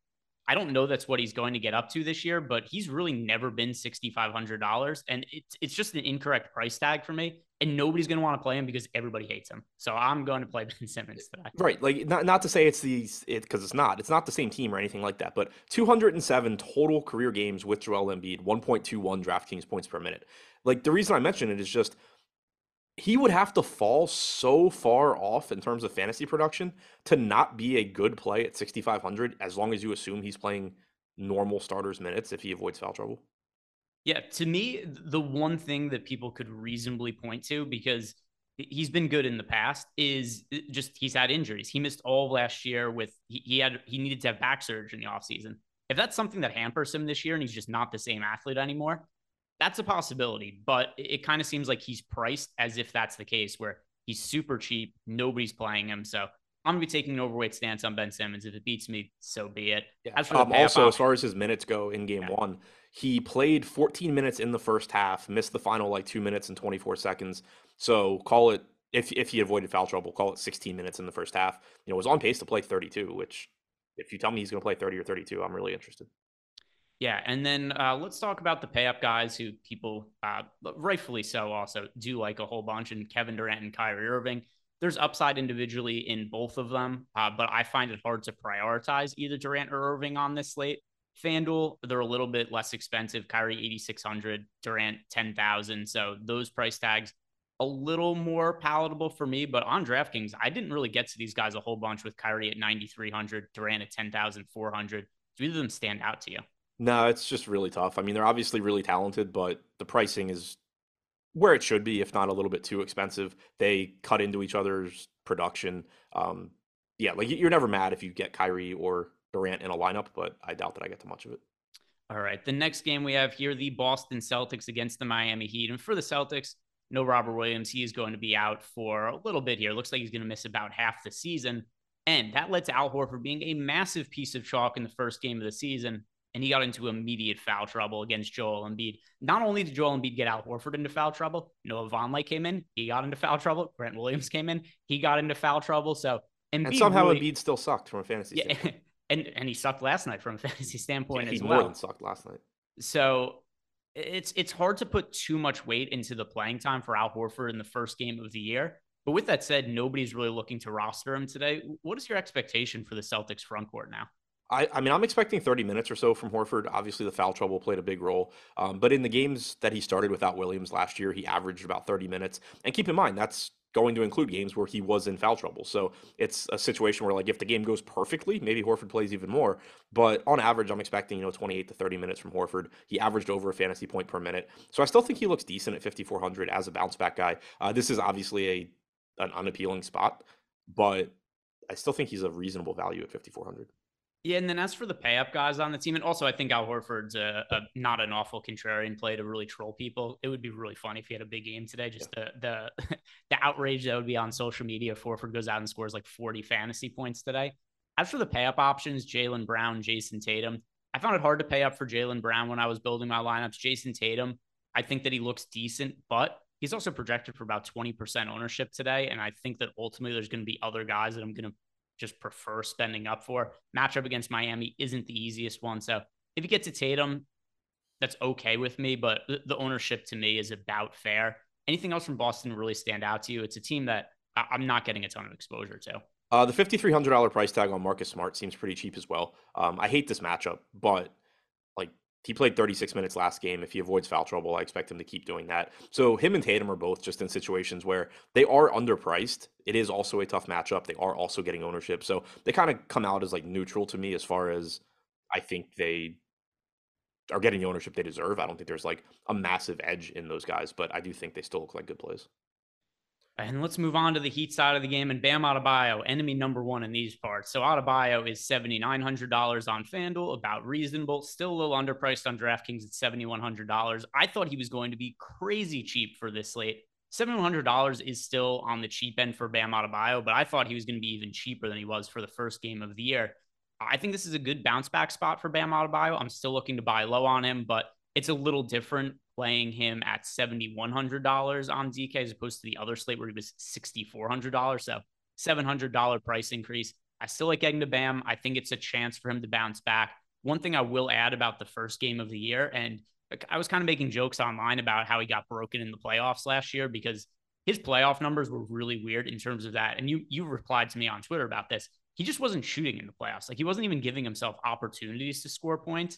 [SPEAKER 3] I don't know that's what he's going to get up to this year, but he's really never been $6,500. And it's, it's just an incorrect price tag for me. And nobody's going to want to play him because everybody hates him. So I'm going to play Ben Simmons today.
[SPEAKER 4] Right. Like, not, not to say it's the, it, because it's not, it's not the same team or anything like that, but 207 total career games with Joel Embiid, 1.21 DraftKings points per minute. Like, the reason I mention it is just, he would have to fall so far off in terms of fantasy production to not be a good play at 6500 as long as you assume he's playing normal starters minutes if he avoids foul trouble.
[SPEAKER 3] Yeah, to me, the one thing that people could reasonably point to because he's been good in the past is uh, just he's had injuries. He missed all last year with he, had he needed to have back surgery in the offseason. If that's something that hampers him this year and he's just not the same athlete anymore, that's a possibility. But it, it kind of seems like he's priced as if that's the case, where he's super cheap, nobody's playing him. So I'm gonna be taking an overweight stance on Ben Simmons. If it beats me, so be it.
[SPEAKER 4] Yeah. As um, also, option, as far as his minutes go in game yeah. one, he played 14 minutes in the first half, missed the final like two minutes and 24 seconds. So call it if if he avoided foul trouble, call it 16 minutes in the first half. You know, was on pace to play 32, which if you tell me he's going to play 30 or 32, I'm really interested.
[SPEAKER 3] Yeah, and then uh, let's talk about the pay up guys who people, uh, rightfully so, also do like a whole bunch, and Kevin Durant and Kyrie Irving there's upside individually in both of them, uh, but I find it hard to prioritize either Durant or Irving on this slate. FanDuel, they're a little bit less expensive. Kyrie 8600, Durant 10,000. So those price tags a little more palatable for me. But on DraftKings, I didn't really get to these guys a whole bunch with Kyrie at 9,300, Durant at 10,400. Do either of them stand out to you?
[SPEAKER 4] No, it's just really tough. I mean, they're obviously really talented, but the pricing is where it should be, if not a little bit too expensive. They cut into each other's production. Um, yeah, like you're never mad if you get Kyrie or Durant in a lineup, but I doubt that I get to much of it.
[SPEAKER 3] All right. The next game we have here, the Boston Celtics against the Miami Heat. And for the Celtics, no Robert Williams. He is going to be out for a little bit here. Looks like he's going to miss about half the season. And that led to Al Horford being a massive piece of chalk in the first game of the season and he got into immediate foul trouble against Joel Embiid. Not only did Joel Embiid get Al Horford into foul trouble, Noah Vonleh came in, he got into foul trouble. Grant Williams came in, he got into foul trouble. So
[SPEAKER 4] Embiid and somehow really, Embiid still sucked from a fantasy
[SPEAKER 3] yeah,
[SPEAKER 4] standpoint.
[SPEAKER 3] And and he sucked last night from a fantasy standpoint
[SPEAKER 4] yeah, he
[SPEAKER 3] as
[SPEAKER 4] well.
[SPEAKER 3] More
[SPEAKER 4] than sucked last night.
[SPEAKER 3] So it's it's hard to put too much weight into the playing time for Al Horford in the first game of the year. But with that said, nobody's really looking to roster him today. What is your expectation for the Celtics front court now?
[SPEAKER 4] I, I mean, I'm expecting 30 minutes or so from Horford. Obviously, the foul trouble played a big role. Um, but in the games that he started without Williams last year, he averaged about 30 minutes. And keep in mind, that's going to include games where he was in foul trouble. So it's a situation where, like, if the game goes perfectly, maybe Horford plays even more. But on average, I'm expecting, you know, 28 to 30 minutes from Horford. He averaged over a fantasy point per minute. So I still think he looks decent at 5,400 as a bounce back guy. Uh, this is obviously a an unappealing spot, but I still think he's a reasonable value at 5,400.
[SPEAKER 3] Yeah, and then as for the pay up guys on the team, and also I think Al Horford's a, a, not an awful contrarian play to really troll people. It would be really funny if he had a big game today. Just yeah. the the the outrage that would be on social media if Horford goes out and scores like 40 fantasy points today. As for the pay up options, Jaylen Brown, Jayson Tatum, I found it hard to pay up for Jaylen Brown when I was building my lineups. Jayson Tatum, I think that he looks decent, but he's also projected for about 20% ownership today. And I think that ultimately there's going to be other guys that I'm going to just prefer spending up for. Matchup against Miami isn't the easiest one. So if you get to Tatum, that's okay with me, but the ownership to me is about fair. Anything else from Boston really stand out to you? It's a team that I'm not getting a ton of exposure to.
[SPEAKER 4] Uh, the $5,300 price tag on Marcus Smart seems pretty cheap as well. Um, I hate this matchup, but he played 36 minutes last game. If he avoids foul trouble, I expect him to keep doing that. So him and Tatum are both just in situations where they are underpriced. It is also a tough matchup. They are also getting ownership. So they kind of come out as like neutral to me as far as I think they are getting the ownership they deserve. I don't think there's like a massive edge in those guys, but I do think they still look like good plays.
[SPEAKER 3] And let's move on to the Heat side of the game. And Bam Adebayo, enemy number one in these parts. So Adebayo is $7,900 on FanDuel, about reasonable. Still a little underpriced on DraftKings at $7,100. I thought he was going to be crazy cheap for this slate. $7,100 is still on the cheap end for Bam Adebayo, but I thought he was going to be even cheaper than he was for the first game of the year. I think this is a good bounce back spot for Bam Adebayo. I'm still looking to buy low on him, but it's a little different playing him at $7,100 on DK as opposed to the other slate where he was $6,400. So $700 price increase. I still like getting to Bam. I think it's a chance for him to bounce back. One thing I will add about the first game of the year, and I was kind of making jokes online about how he got broken in the playoffs last year because his playoff numbers were really weird in terms of that. And you you replied to me on Twitter about this. He just wasn't shooting in the playoffs. Like he wasn't even giving himself opportunities to score points.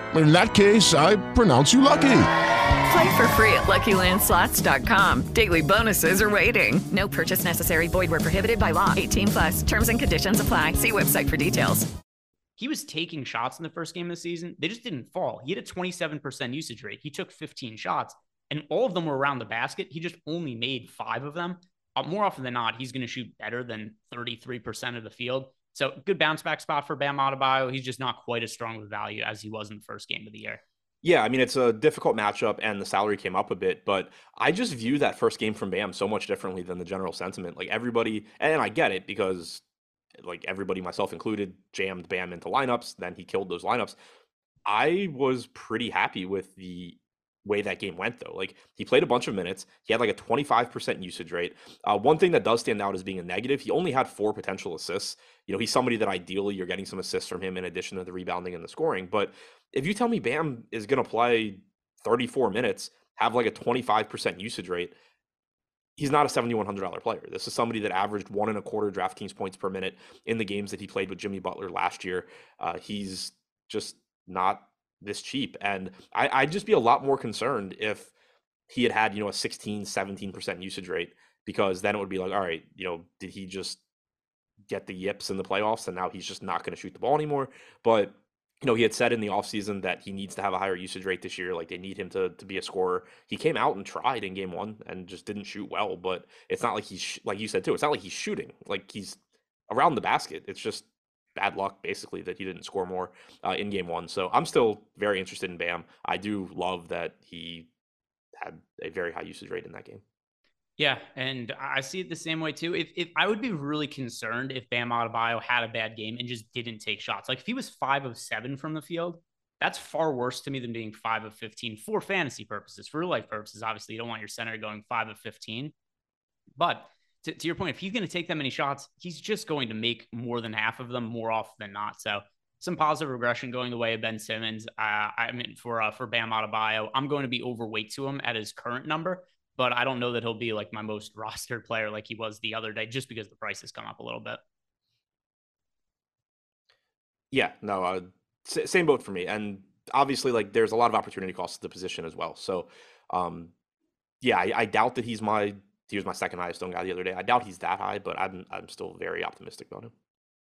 [SPEAKER 6] In that case, I pronounce you lucky.
[SPEAKER 7] Play for free at LuckyLandSlots.com. Daily bonuses are waiting. No purchase necessary. Void were prohibited by law. 18 plus. Terms and conditions apply. See website for details.
[SPEAKER 3] He was taking shots in the first game of the season. They just didn't fall. He had a 27% usage rate. He took 15 shots, and all of them were around the basket. He just only made five of them. Uh, more often than not, he's going to shoot better than 33% of the field. So good bounce back spot for Bam Adebayo. He's just not quite as strong of value as he was in the first game of the year.
[SPEAKER 4] Yeah, I mean it's a difficult matchup, and the salary came up a bit, but I just view that first game from Bam so much differently than the general sentiment. Like everybody, and I get it because, like everybody, myself included, jammed Bam into lineups. Then he killed those lineups. I was pretty happy with the way that game went though. Like he played a bunch of minutes. He had like a 25% usage rate. Uh, one thing that does stand out as being a negative, he only had four potential assists. You know, he's somebody that ideally you're getting some assists from him in addition to the rebounding and the scoring. But if you tell me Bam is going to play 34 minutes, have like a 25% usage rate, he's not a $7,100 player. This is somebody that averaged one and a quarter DraftKings points per minute in the games that he played with Jimmy Butler last year. Uh, he's just not this cheap. And I, I'd just be a lot more concerned if he had had, you know, a 16, 17% usage rate, because then it would be like, all right, you know, did he just get the yips in the playoffs and now he's just not going to shoot the ball anymore? But, you know, he had said in the offseason that he needs to have a higher usage rate this year. Like they need him to, to be a scorer. He came out and tried in game one and just didn't shoot well. But it's not like he's, like you said too, it's not like he's shooting. Like he's around the basket. It's just bad luck basically that he didn't score more uh, in game one. So I'm still very interested in Bam. I do love that he had a very high usage rate in that game.
[SPEAKER 3] Yeah, and I see it the same way too. If, if I would be really concerned if Bam Adebayo had a bad game and just didn't take shots, like if he was five of seven from the field, that's far worse to me than being five of fifteen for fantasy purposes. For real life purposes, obviously, you don't want your center going five of fifteen. But to, to your point, if he's going to take that many shots, he's just going to make more than half of them more often than not. So some positive regression going the way of Ben Simmons. Uh, I mean, for uh, for Bam Adebayo, I'm going to be overweight to him at his current number, but I don't know that he'll be like my most rostered player like he was the other day, just because the price has come up a little bit.
[SPEAKER 4] Yeah, no, uh, same boat for me. And obviously, like there's a lot of opportunity cost to the position as well. So, um, yeah, I, I doubt that he's my he was my second highest owned guy the other day. I doubt he's that high, but I'm I'm still very optimistic about him.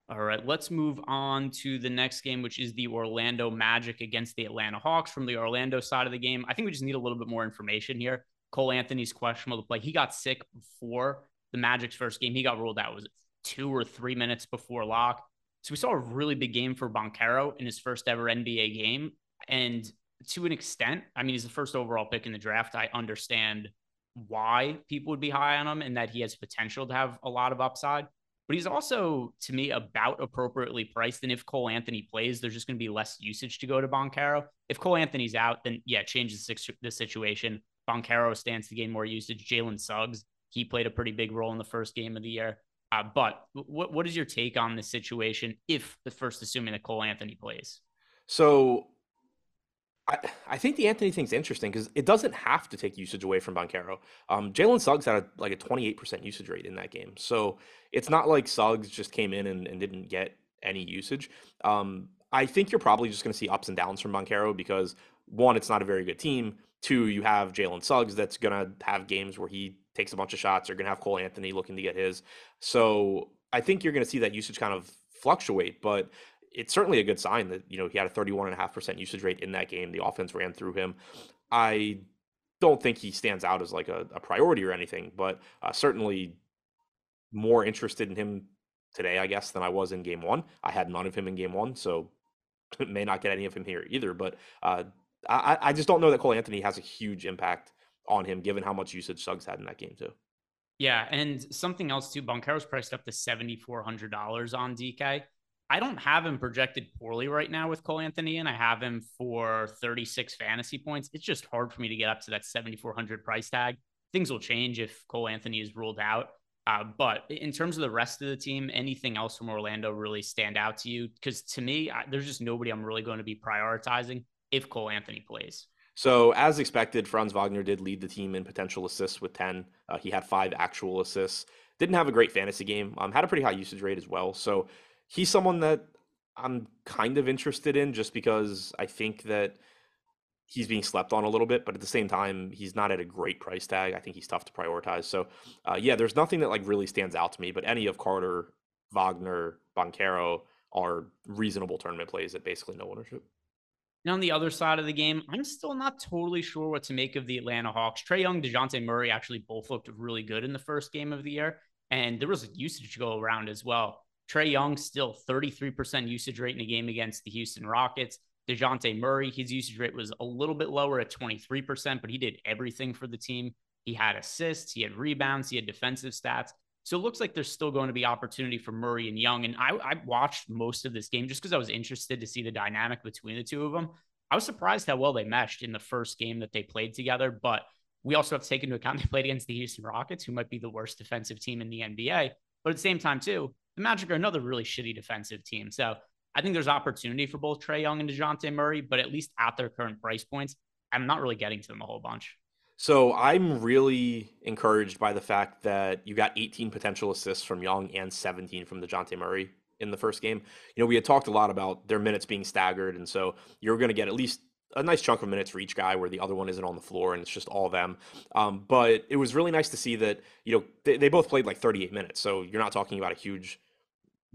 [SPEAKER 3] All right, let's move on to the next game, which is the Orlando Magic against the Atlanta Hawks from the Orlando side of the game. I think we just need a little bit more information here. Cole Anthony's questionable to play. He got sick before the Magic's first game. He got ruled out. Was it two or three minutes before lock? So we saw a really big game for Banchero in his first ever NBA game. And to an extent, I mean, he's the first overall pick in the draft. I understand why people would be high on him and that he has potential to have a lot of upside. But he's also, to me, about appropriately priced. And if Cole Anthony plays, there's just going to be less usage to go to Banchero. If Cole Anthony's out, then yeah, changes the situation. Banchero stands to gain more usage. Jalen Suggs, he played a pretty big role in the first game of the year. Uh, but what what is your take on this situation if the first assuming that Cole Anthony plays?
[SPEAKER 4] So I, I think the Anthony thing's interesting because it doesn't have to take usage away from Banchero. Um, Jalen Suggs had a, like a 28% usage rate in that game. So it's not like Suggs just came in and, and didn't get any usage. Um, I think you're probably just going to see ups and downs from Banchero because one, it's not a very good team. Two, you have Jalen Suggs that's going to have games where he takes a bunch of shots. You're going to have Cole Anthony looking to get his. So I think you're going to see that usage kind of fluctuate. But it's certainly a good sign that you know he had a 31.5% usage rate in that game. The offense ran through him. I don't think he stands out as like a, a priority or anything, but uh, certainly more interested in him today, I guess, than I was in game one. I had none of him in game one, so may not get any of him here either. But uh, I, I just don't know that Cole Anthony has a huge impact on him, given how much usage Suggs had in that game too.
[SPEAKER 3] Yeah, and something else too. Banchero's priced up to seventy four hundred dollars on DK. I don't have him projected poorly right now with Cole Anthony, and I have him for 36 fantasy points. It's just hard for me to get up to that 7,400 price tag. Things will change if Cole Anthony is ruled out. Uh, but in terms of the rest of the team, anything else from Orlando really stand out to you? Because to me, I, there's just nobody I'm really going to be prioritizing if Cole Anthony plays.
[SPEAKER 4] So, as expected, Franz Wagner did lead the team in potential assists with 10. Uh, he had five actual assists. Didn't have a great fantasy game. Um, had a pretty high usage rate as well. So, he's someone that I'm kind of interested in just because I think that he's being slept on a little bit, but at the same time, he's not at a great price tag. I think he's tough to prioritize. So, uh, yeah, there's nothing that like really stands out to me, but any of Carter, Wagner, Banchero are reasonable tournament plays at basically no ownership.
[SPEAKER 3] And on the other side of the game, I'm still not totally sure what to make of the Atlanta Hawks. Trae Young, DeJounte Murray actually both looked really good in the first game of the year. And there was a usage to go around as well. Trae Young still 33% usage rate in a game against the Houston Rockets. DeJounte Murray, his usage rate was a little bit lower at 23%, but he did everything for the team. He had assists, he had rebounds, he had defensive stats. So it looks like there's still going to be opportunity for Murray and Young. And I, I watched most of this game just because I was interested to see the dynamic between the two of them. I was surprised how well they meshed in the first game that they played together, but we also have to take into account they played against the Houston Rockets, who might be the worst defensive team in the NBA. But at the same time, too, the Magic are another really shitty defensive team. So I think there's opportunity for both Trae Young and DeJounte Murray, but at least at their current price points, I'm not really getting to them a whole bunch.
[SPEAKER 4] So I'm really encouraged by the fact that you got 18 potential assists from Young and 17 from DeJounte Murray in the first game. You know, we had talked a lot about their minutes being staggered, and so you're going to get at least a nice chunk of minutes for each guy where the other one isn't on the floor and it's just all them. Um, but it was really nice to see that, you know, they, they both played like 38 minutes. So you're not talking about a huge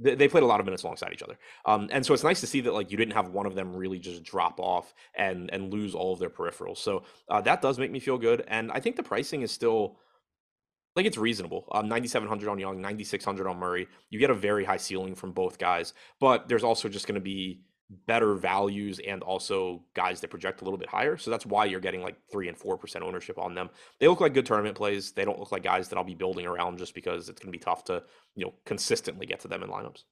[SPEAKER 4] they, played a lot of minutes alongside each other. Um, and so it's nice to see that like you didn't have one of them really just drop off and and lose all of their peripherals. So uh, that does make me feel good. And I think the pricing is still like it's reasonable. Um, 9,700 on Young, 9,600 on Murray. You get a very high ceiling from both guys, but there's also just going to be better values and also guys that project a little bit higher. So that's why you're getting like three and four percent ownership on them. They look like good tournament plays. They don't look like guys that I'll be building around just because it's going to be tough to you know consistently get to them in lineups.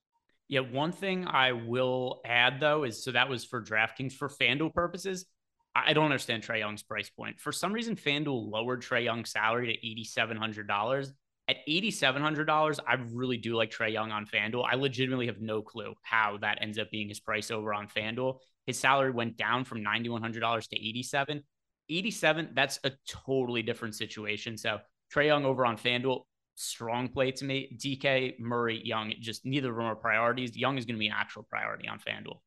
[SPEAKER 3] Yeah, one thing I will add though is so that was for DraftKings for FanDuel purposes. I don't understand Trae Young's price point. For some reason, FanDuel lowered Trae Young's salary to eighty seven hundred dollars at $8,700, I really do like Trae Young on FanDuel. I legitimately have no clue how that ends up being his price over on FanDuel. His salary went down from $9,100 to 87. 87, that's a totally different situation. So Trae Young over on FanDuel, strong play to me. DK, Murray, Young, just neither of them are priorities. Young is going to be an actual priority on FanDuel.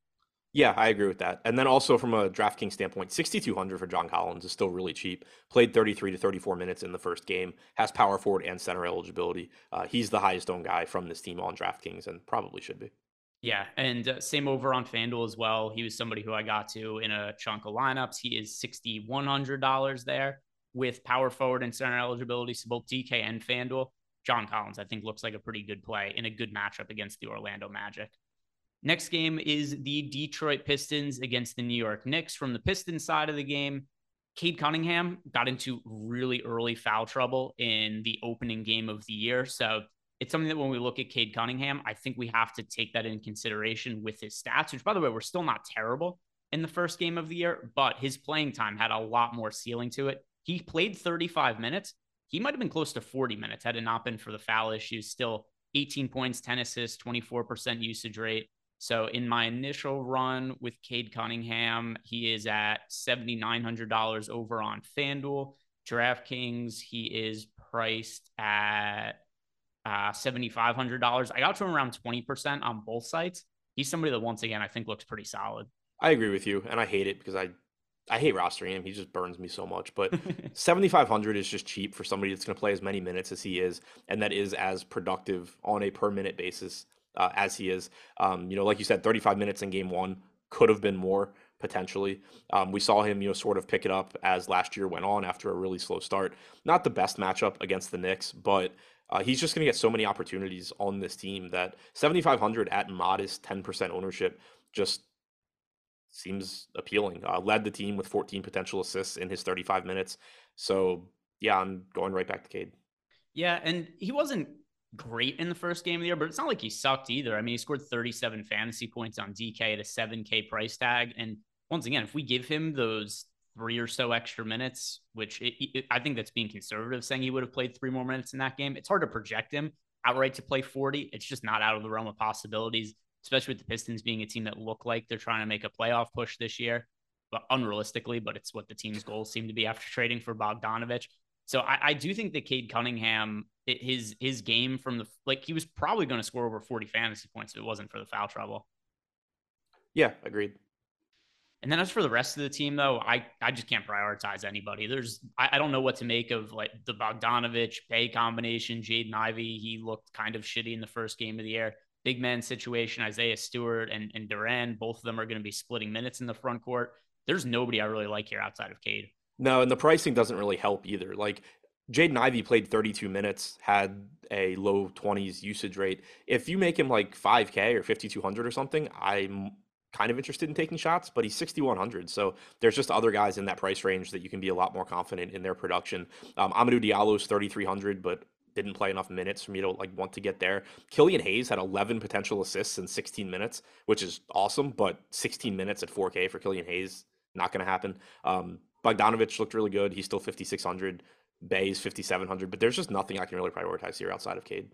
[SPEAKER 4] Yeah, I agree with that. And then also from a DraftKings standpoint, 6200 for John Collins is still really cheap. Played 33 to 34 minutes in the first game, has power forward and center eligibility. Uh, he's the highest owned guy from this team on DraftKings and probably should be.
[SPEAKER 3] Yeah, and uh, same over on FanDuel as well. He was somebody who I got to in a chunk of lineups. He is $6,100 there with power forward and center eligibility. So both DK and FanDuel. John Collins, I think, looks like a pretty good play in a good matchup against the Orlando Magic. Next game is the Detroit Pistons against the New York Knicks. From the Pistons side of the game, Cade Cunningham got into really early foul trouble in the opening game of the year. So it's something that when we look at Cade Cunningham, I think we have to take that in consideration with his stats, which, by the way, we're still not terrible in the first game of the year, but his playing time had a lot more ceiling to it. He played 35 minutes. He might have been close to 40 minutes had it not been for the foul issues. Still 18 points, 10 assists, 24% usage rate. So in my initial run with Cade Cunningham, he is at $7,900 over on FanDuel. DraftKings, he is priced at uh, $7,500. I got to him around 20% on both sites. He's somebody that, once again, I think looks pretty solid.
[SPEAKER 4] I agree with you, and I hate it because I I hate rostering him. He just burns me so much. But 7,500 is just cheap for somebody that's going to play as many minutes as he is, and that is as productive on a per minute basis uh, as he is. Um, you know, like you said, 35 minutes in game one could have been more, potentially. Um, we saw him, you know, sort of pick it up as last year went on after a really slow start. Not the best matchup against the Knicks, but uh, he's just going to get so many opportunities on this team that 7,500 at modest 10% ownership just seems appealing. Uh, led the team with 14 potential assists in his 35 minutes. So yeah, I'm going right back to Cade.
[SPEAKER 3] Yeah, and he wasn't great in the first game of the year, but it's not like he sucked either. I mean, he scored 37 fantasy points on DK at a 7K price tag. And once again, if we give him those three or so extra minutes, which it, it, I think that's being conservative, saying he would have played three more minutes in that game, it's hard to project him outright to play 40. It's just not out of the realm of possibilities, especially with the Pistons being a team that look like they're trying to make a playoff push this year. But unrealistically, but it's what the team's goals seem to be after trading for Bogdanovich. So I, I do think that Cade Cunningham, it, his his game from the like he was probably going to score over 40 fantasy points if it wasn't for the foul trouble.
[SPEAKER 4] Yeah, agreed.
[SPEAKER 3] And then as for the rest of the team, though, I, I just can't prioritize anybody. There's I, I don't know what to make of like the Bogdanovich Bey combination, Jaden Ivey He looked kind of shitty in the first game of the year. Big man situation, Isaiah Stewart and, and Duren, both of them are going to be splitting minutes in the front court. There's nobody I really like here outside of Cade.
[SPEAKER 4] No, and the pricing doesn't really help either. Like Jaden Ivey played 32 minutes, had a low 20s usage rate. If you make him like 5K or 5,200 or something, I'm kind of interested in taking shots, but he's 6,100. So there's just other guys in that price range that you can be a lot more confident in their production. Um, Hamidou Diallo's 3,300, but didn't play enough minutes for me to like want to get there. Killian Hayes had 11 potential assists in 16 minutes, which is awesome, but 16 minutes at 4K for Killian Hayes not going to happen. Um, Bogdanovich looked really good. He's still 5,600. Bey's 5,700, but there's just nothing I can really prioritize here outside of Cade.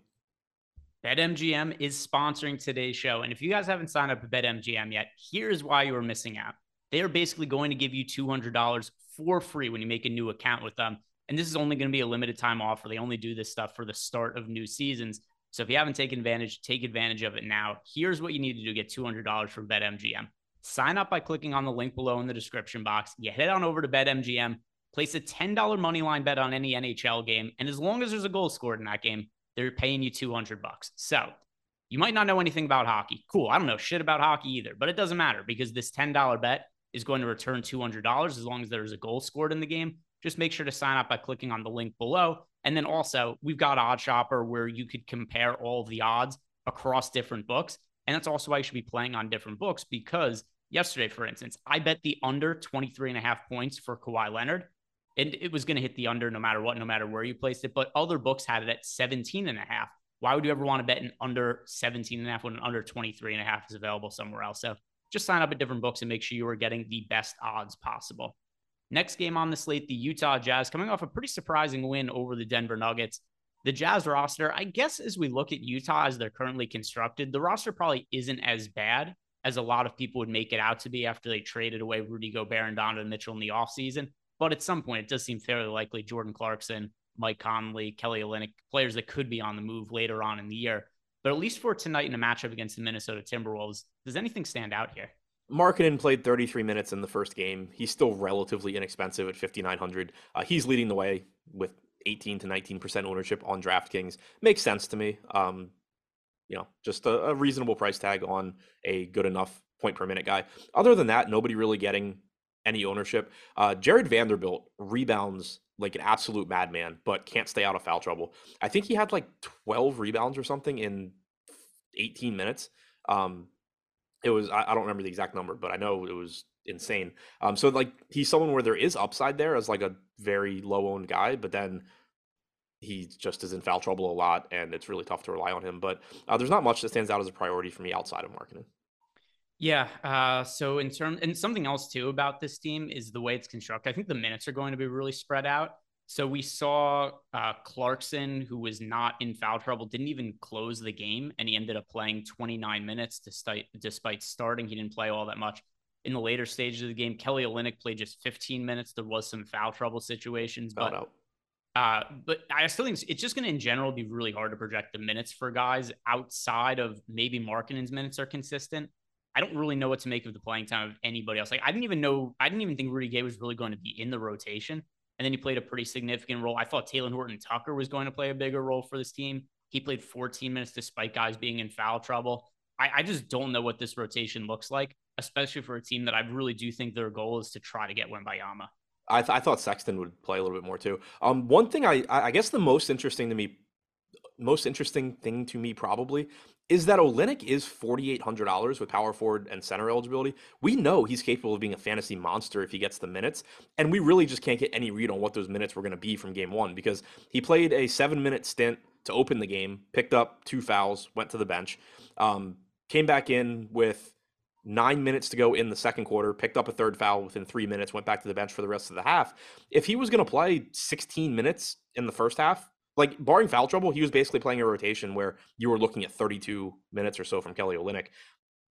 [SPEAKER 3] BetMGM is sponsoring today's show. And if you guys haven't signed up for BetMGM yet, here's why you are missing out. They are basically going to give you $200 for free when you make a new account with them. And this is only going to be a limited time offer. They only do this stuff for the start of new seasons. So if you haven't taken advantage, take advantage of it now. Here's what you need to do to get $200 from BetMGM. Sign up by clicking on the link below in the description box. You head on over to BetMGM, place a $10 money line bet on any NHL game, and as long as there's a goal scored in that game, they're paying you 200 bucks. So you might not know anything about hockey. Cool. I don't know shit about hockey either, but it doesn't matter because this $10 bet is going to return $200 as long as there's a goal scored in the game. Just make sure to sign up by clicking on the link below. And then also, we've got Odd Shopper where you could compare all the odds across different books. And that's also why you should be playing on different books because yesterday, for instance, I bet the under 23 and a half points for Kawhi Leonard and it was going to hit the under no matter what, no matter where you placed it. But other books had it at 17 and a half. Why would you ever want to bet an under 17 and a half when an under 23 and a half is available somewhere else? So just sign up at different books and make sure you are getting the best odds possible. Next game on the slate, the Utah Jazz coming off a pretty surprising win over the Denver Nuggets. The Jazz roster, I guess, as we look at Utah as they're currently constructed, the roster probably isn't as bad as a lot of people would make it out to be after they traded away Rudy Gobert and Donovan Mitchell in the offseason. But at some point, it does seem fairly likely Jordan Clarkson, Mike Conley, Kelly Olynyk, players that could be on the move later on in the year. But at least for tonight in a matchup against the Minnesota Timberwolves, does anything stand out here?
[SPEAKER 4] Markkanen played 33 minutes in the first game. He's still relatively inexpensive at 5,900. Uh, he's leading the way with 18 to 19% ownership on DraftKings. Makes sense to me. Um, you know, just a, a reasonable price tag on a good enough point per minute guy. Other than that, nobody really getting any ownership. Uh, Jarred Vanderbilt rebounds like an absolute madman, but can't stay out of foul trouble. I think he had like 12 rebounds or something in 18 minutes. Um, it was, I, I don't remember the exact number, but I know it was insane. Um, so like he's someone where there is upside there as like a very low owned guy, but then he just is in foul trouble a lot and it's really tough to rely on him. But uh, there's not much that stands out as a priority for me outside of Markkanen.
[SPEAKER 3] Yeah. Uh, so in terms and something else too about this team is the way it's constructed. I think the minutes are going to be really spread out. So we saw uh, Clarkson, who was not in foul trouble, didn't even close the game, and he ended up playing 29 minutes despite despite starting. He didn't play all that much in the later stages of the game. Kelly Olynyk played just 15 minutes. There was some foul trouble situations, but. Oh, no. Uh, but I still think it's just going to, in general, be really hard to project the minutes for guys outside of maybe Markkanen's minutes are consistent. I don't really know what to make of the playing time of anybody else. Like I didn't even know, I didn't even think Rudy Gay was really going to be in the rotation. And then he played a pretty significant role. I thought Talen Horton Tucker was going to play a bigger role for this team. He played 14 minutes despite guys being in foul trouble. I, I just don't know what this rotation looks like. especially for a team that I really do think their goal is to try to get Wembanyama.
[SPEAKER 4] I, th- I thought Sexton would play a little bit more too. Um, one thing I I guess the most interesting to me, most interesting thing to me probably is that Olynyk is forty eight hundred dollars with power forward and center eligibility. We know he's capable of being a fantasy monster if he gets the minutes, and we really just can't get any read on what those minutes were going to be from game one because he played a seven minute stint to open the game, picked up two fouls, went to the bench, um, came back in with nine minutes to go in the second quarter, picked up a third foul within three minutes, went back to the bench for the rest of the half. If he was going to play 16 minutes in the first half, like barring foul trouble, he was basically playing a rotation where you were looking at 32 minutes or so from Kelly Olynyk.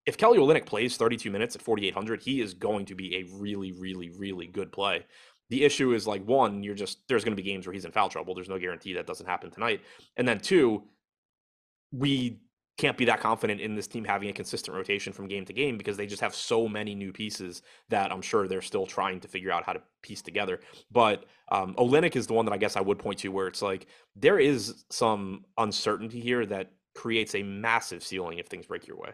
[SPEAKER 4] If Kelly Olynyk plays 32 minutes at 4,800, he is going to be a really, really, really good play. The issue is like one, you're just there's going to be games where he's in foul trouble. There's no guarantee that doesn't happen tonight. And then two, we can't be that confident in this team having a consistent rotation from game to game because they just have so many new pieces that I'm sure they're still trying to figure out how to piece together. But um, Olynyk is the one that I guess I would point to where it's like there is some uncertainty here that creates a massive ceiling if things break your way.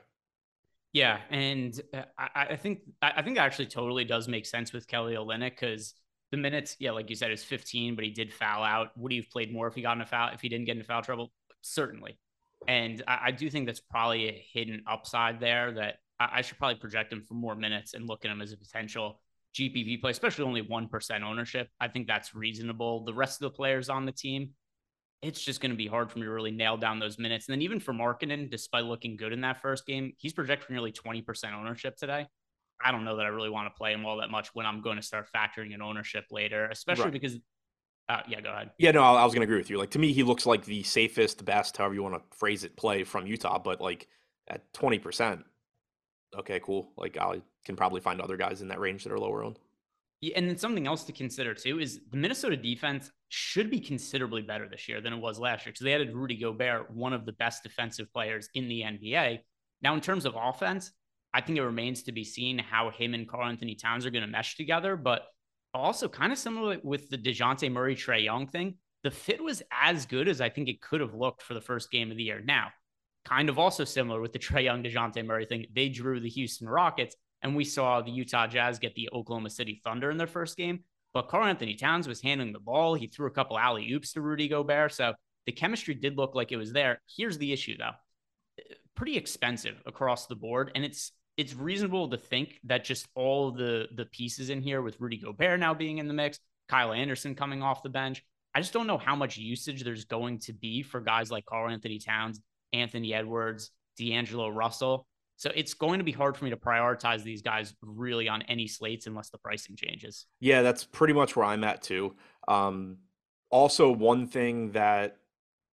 [SPEAKER 3] Yeah, and uh, I, I think I think that actually totally does make sense with Kelly Olynyk because the minutes, yeah, like you said, is 15, but he did foul out. Would he have played more if he got in a foul if he didn't get into foul trouble? Certainly. And I, I, do think that's probably a hidden upside there that I, I, should probably project him for more minutes and look at him as a potential GPP play, especially only 1% ownership. I think that's reasonable. The rest of the players on the team, it's just going to be hard for me to really nail down those minutes. And then even for Markkanen, despite looking good in that first game, he's projected for nearly 20% ownership today. I don't know that I really want to play him all that much when I'm going to start factoring in ownership later, especially right. because uh, yeah, go ahead.
[SPEAKER 4] Yeah, no, I was going to agree with you. Like to me, he looks like the safest, best, however you want to phrase it, play from Utah. But like at twenty percent, okay, cool. Like I can probably find other guys in that range that are lower owned.
[SPEAKER 3] Yeah, and then something else to consider too is the Minnesota defense should be considerably better this year than it was last year because they added Rudy Gobert, one of the best defensive players in the NBA. Now, in terms of offense, I think it remains to be seen how him and Karl-Anthony Towns are going to mesh together. But also kind of similar with the DeJounte Murray Trae Young thing. The fit was as good as I think it could have looked for the first game of the year. Now, kind of also similar with the Trae Young DeJounte Murray thing. They drew the Houston Rockets, and we saw the Utah Jazz get the Oklahoma City Thunder in their first game. But Karl-Anthony Towns was handling the ball. He threw a couple alley oops to Rudy Gobert. So the chemistry did look like it was there. Here's the issue, though pretty expensive across the board. And it's it's reasonable to think that just all the the pieces in here with Rudy Gobert now being in the mix, Kyle Anderson coming off the bench. I just don't know how much usage there's going to be for guys like Karl-Anthony Towns, Anthony Edwards, D'Angelo Russell. So it's going to be hard for me to prioritize these guys really on any slates unless the pricing changes.
[SPEAKER 4] Yeah, that's pretty much where I'm at too. Um, also, one thing that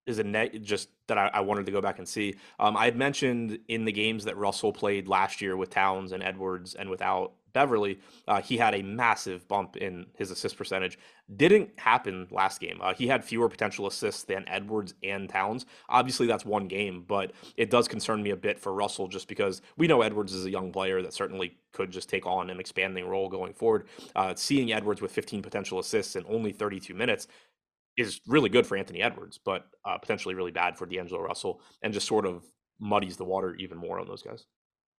[SPEAKER 4] is a net just that I, I, wanted to go back and see. Um, I had mentioned in the games that Russell played last year with Towns and Edwards and without Beverley, uh, he had a massive bump in his assist percentage. Didn't happen last game. Uh, he had fewer potential assists than Edwards and Towns. Obviously, that's one game, but it does concern me a bit for Russell just because we know Edwards is a young player that certainly could just take on an expanding role going forward. Uh, seeing Edwards with 15 potential assists in only 32 minutes is really good for Anthony Edwards, but uh, potentially really bad for D'Angelo Russell, and just sort of muddies the water even more on those guys.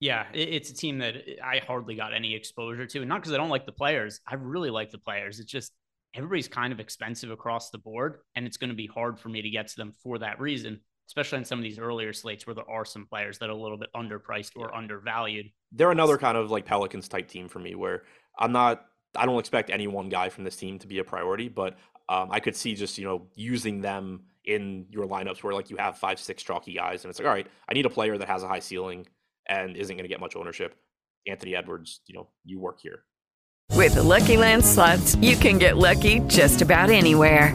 [SPEAKER 3] Yeah, it's a team that I hardly got any exposure to, and not because I don't like the players. I really like the players. It's just everybody's kind of expensive across the board, and it's going to be hard for me to get to them for that reason, especially on some of these earlier slates where there are some players that are a little bit underpriced or undervalued.
[SPEAKER 4] They're another kind of like Pelicans type team for me, where I'm not I don't expect any one guy from this team to be a priority, but um, I could see just you know using them in your lineups where like you have five, six chalky guys, and it's like, all right, I need a player that has a high ceiling and isn't going to get much ownership. Anthony Edwards, you know, you work here.
[SPEAKER 7] With the Lucky Land slots, you can get lucky just about anywhere.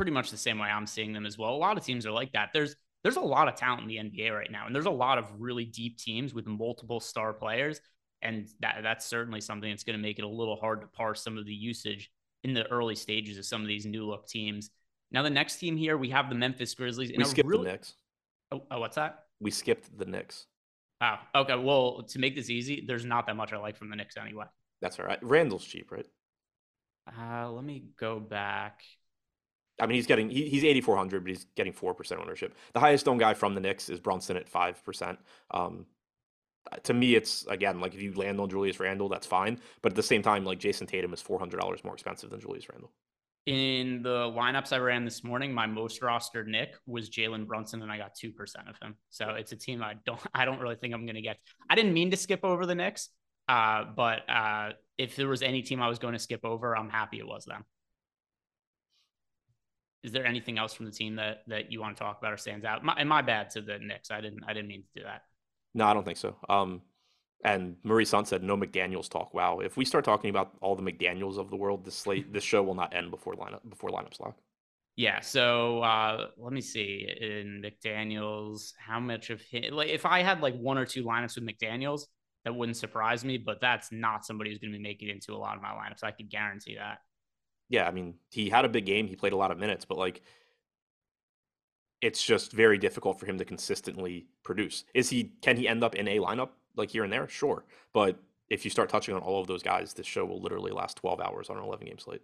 [SPEAKER 3] pretty much the same way I'm seeing them as well. A lot of teams are like that. There's there's a lot of talent in the NBA right now, and there's a lot of really deep teams with multiple star players. And that that's certainly something that's going to make it a little hard to parse some of the usage in the early stages of some of these new look teams. Now, the next team here, we have the Memphis Grizzlies.
[SPEAKER 4] We skipped
[SPEAKER 3] really...
[SPEAKER 4] the Knicks.
[SPEAKER 3] Oh, oh, what's that?
[SPEAKER 4] We skipped the Knicks.
[SPEAKER 3] Wow. Okay. Well, to make this easy, there's not that much I like from the Knicks anyway.
[SPEAKER 4] That's all right. Randle's cheap, right?
[SPEAKER 3] Uh, let me go back.
[SPEAKER 4] I mean, he's getting he, he's eighty four hundred, but he's getting four percent ownership. The highest owned guy from the Knicks is Brunson at five percent. Um, to me, it's again like if you land on Julius Randle, that's fine. But at the same time, like Jayson Tatum is four hundred dollars more expensive than Julius Randle.
[SPEAKER 3] In the lineups I ran this morning, my most rostered Knick was Jalen Brunson, and I got two percent of him. So it's a team I don't I don't really think I'm going to get. I didn't mean to skip over the Knicks, uh, but uh, if there was any team I was going to skip over, I'm happy it was them. Is there anything else from the team that that you want to talk about or stands out? My, and my bad to the Knicks. I didn't I didn't mean to do that.
[SPEAKER 4] No, I don't think so. Um, and Marie Sun said no McDaniel's talk. Wow, if we start talking about all the McDaniel's of the world, this slate, this show will not end before lineup before lineups lock.
[SPEAKER 3] Yeah. So uh, let me see in McDaniel's how much of him. Like if I had like one or two lineups with McDaniel's, that wouldn't surprise me. But that's not somebody who's going to be making it into a lot of my lineups. I could guarantee that.
[SPEAKER 4] Yeah, I mean, he had a big game. He played a lot of minutes, but like it's just very difficult for him to consistently produce. Is he can he end up in a lineup like here and there? Sure. But if you start touching on all of those guys, this show will literally last 12 hours on an 11 game slate.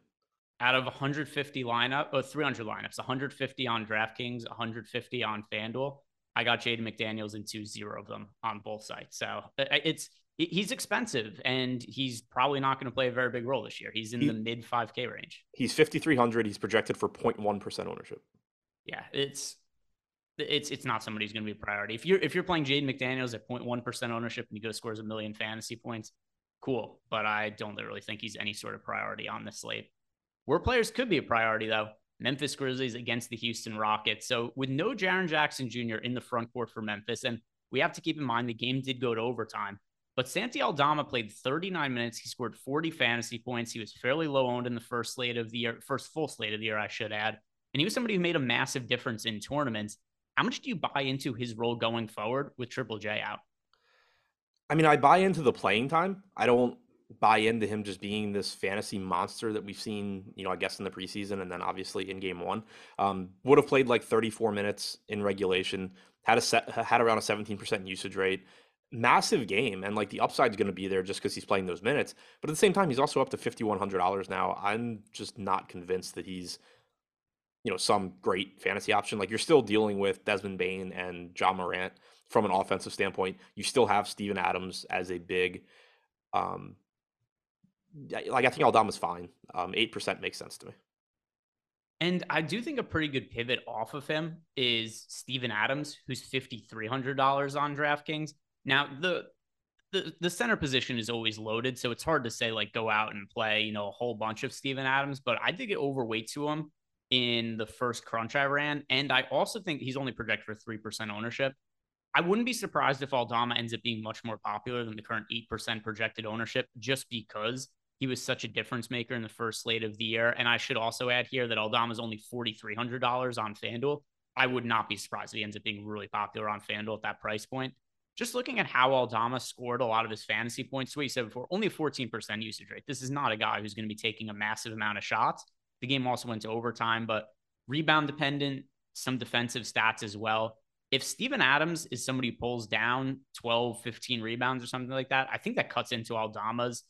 [SPEAKER 3] Out of 150 lineup, or 300 lineups, 150 on DraftKings, 150 on FanDuel. I got Jaden McDaniels into zero of them on both sites. So uh, it's he's expensive and he's probably not going to play a very big role this year. He's in he, the mid 5K range.
[SPEAKER 4] He's 5,300. He's projected for 0.1% ownership.
[SPEAKER 3] Yeah, it's it's it's not somebody who's going to be a priority. If you're if you're playing Jaden McDaniels at 0.1 percent ownership and he goes scores a million fantasy points, cool. But I don't really think he's any sort of priority on this slate. Where players could be a priority though, Memphis Grizzlies against the Houston Rockets. So with no Jaren Jackson Jr. in the front court for Memphis, and we have to keep in mind the game did go to overtime. But Santi Aldama played 39 minutes. He scored 40 fantasy points. He was fairly low owned in the first slate of the year, first full slate of the year, I should add. And he was somebody who made a massive difference in tournaments. How much do you buy into his role going forward with Triple J out?
[SPEAKER 4] I mean, I buy into the playing time. I don't buy into him just being this fantasy monster that we've seen, you know, I guess in the preseason and then obviously in game one. Um, would have played like 34 minutes in regulation, had a set, had around a 17% usage rate. Massive game, and like the upside is going to be there just because he's playing those minutes. But at the same time, he's also up to $5,100 now. I'm just not convinced that he's you know some great fantasy option. Like you're still dealing with Desmond Bane and Ja Morant from an offensive standpoint. You still have Steven Adams as a big. Um, like I think Aldama's fine. Um, eight percent makes sense to me.
[SPEAKER 3] And I do think a pretty good pivot off of him is Steven Adams, who's fifty three hundred dollars on DraftKings. Now the the the center position is always loaded, so it's hard to say like go out and play you know a whole bunch of Steven Adams. But I did get overweight to him in the first crunch I ran. And I also think he's only projected for 3% ownership. I wouldn't be surprised if Aldama ends up being much more popular than the current 8% projected ownership just because he was such a difference maker in the first slate of the year. And I should also add here that Aldama is only $4,300 on FanDuel. I would not be surprised if he ends up being really popular on FanDuel at that price point. Just looking at how Aldama scored a lot of his fantasy points, what he said before, only 14% usage rate. This is not a guy who's going to be taking a massive amount of shots. The game also went to overtime, but rebound dependent, some defensive stats as well. If Steven Adams is somebody who pulls down 12, 15 rebounds or something like that, I think that cuts into Aldama's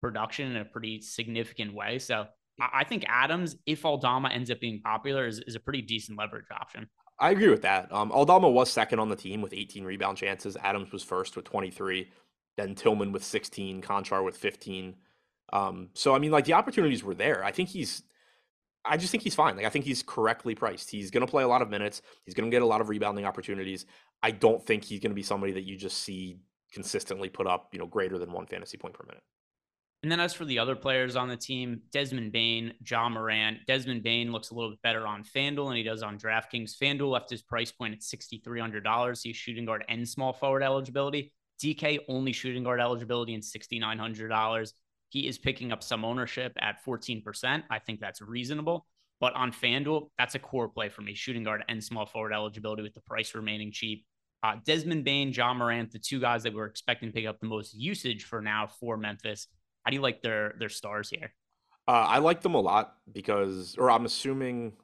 [SPEAKER 3] production in a pretty significant way. So I think Adams, if Aldama ends up being popular, is, is a pretty decent leverage option.
[SPEAKER 4] I agree with that. Um, Aldama was second on the team with 18 rebound chances. Adams was first with 23. Then Tillman with 16. Konchar with 15. Um, so I mean, like the opportunities were there. I think he's I just think he's fine. Like I think he's correctly priced. He's going to play a lot of minutes. He's going to get a lot of rebounding opportunities. I don't think he's going to be somebody that you just see consistently put up, you know, greater than one fantasy point per minute.
[SPEAKER 3] And then as for the other players on the team, Desmond Bane, Ja Morant. Desmond Bane looks a little bit better on FanDuel than he does on DraftKings. FanDuel left his price point at $6,300. He's shooting guard and small forward eligibility. DK only shooting guard eligibility and $6,900. He is picking up some ownership at 14%. I think that's reasonable. But on FanDuel, that's a core play for me. Shooting guard and small forward eligibility with the price remaining cheap. Uh, Desmond Bane, Ja Morant, the two guys that we're expecting to pick up the most usage for now for Memphis. How do you like their their stars here?
[SPEAKER 4] Uh, I like them a lot because, or I'm assuming,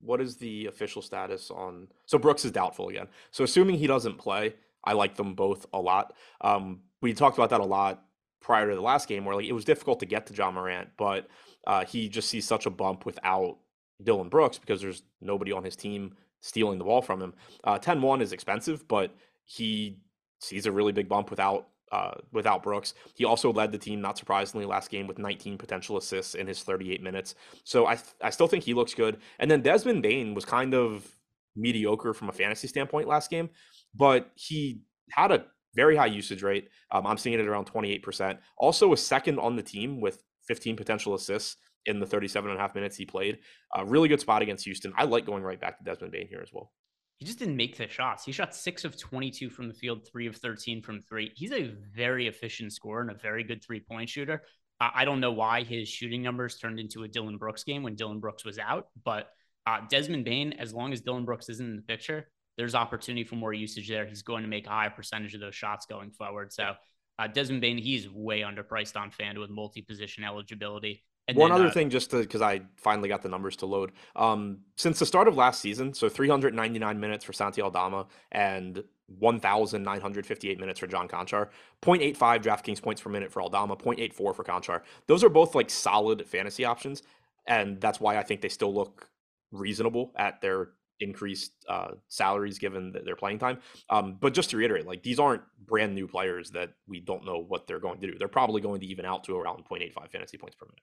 [SPEAKER 4] what is the official status on? So Brooks is doubtful again. So assuming he doesn't play, I like them both a lot. Um, we talked about that a lot prior to the last game, where like it was difficult to get to Ja Morant, but uh, he just sees such a bump without Dillon Brooks because there's nobody on his team stealing the ball from him. Uh, 10-1 is expensive, but he sees a really big bump without uh, without Brooks. He also led the team, not surprisingly, last game with 19 potential assists in his 38 minutes. So I, th- I still think he looks good. And then Desmond Bane was kind of mediocre from a fantasy standpoint last game, but he had a very high usage rate. Um, I'm seeing it at around 28%. Also, a second on the team with 15 potential assists in the 37 and a half minutes he played. A really good spot against Houston. I like going right back to Desmond Bane here as well.
[SPEAKER 3] He just didn't make the shots. He shot six of 22 from the field, three of 13 from three. He's a very efficient scorer and a very good three point shooter. I don't know why his shooting numbers turned into a Dillon Brooks game when Dillon Brooks was out, but uh, Desmond Bane, as long as Dillon Brooks isn't in the picture, there's opportunity for more usage there. He's going to make a high percentage of those shots going forward. So uh, Desmond Bane, he's way underpriced on FanDuel with multi-position eligibility.
[SPEAKER 4] And One then, other uh, thing, just because I finally got the numbers to load. Um, since the start of last season, so 399 minutes for Santi Aldama and 1,958 minutes for John Konchar, 0.85 DraftKings points per minute for Aldama, 0.84 for Conchar. Those are both like solid fantasy options. And that's why I think they still look reasonable at their increased uh, salaries given their playing time. Um, but just to reiterate, like these aren't brand new players that we don't know what they're going to do. They're probably going to even out to around 0.85 fantasy points per minute.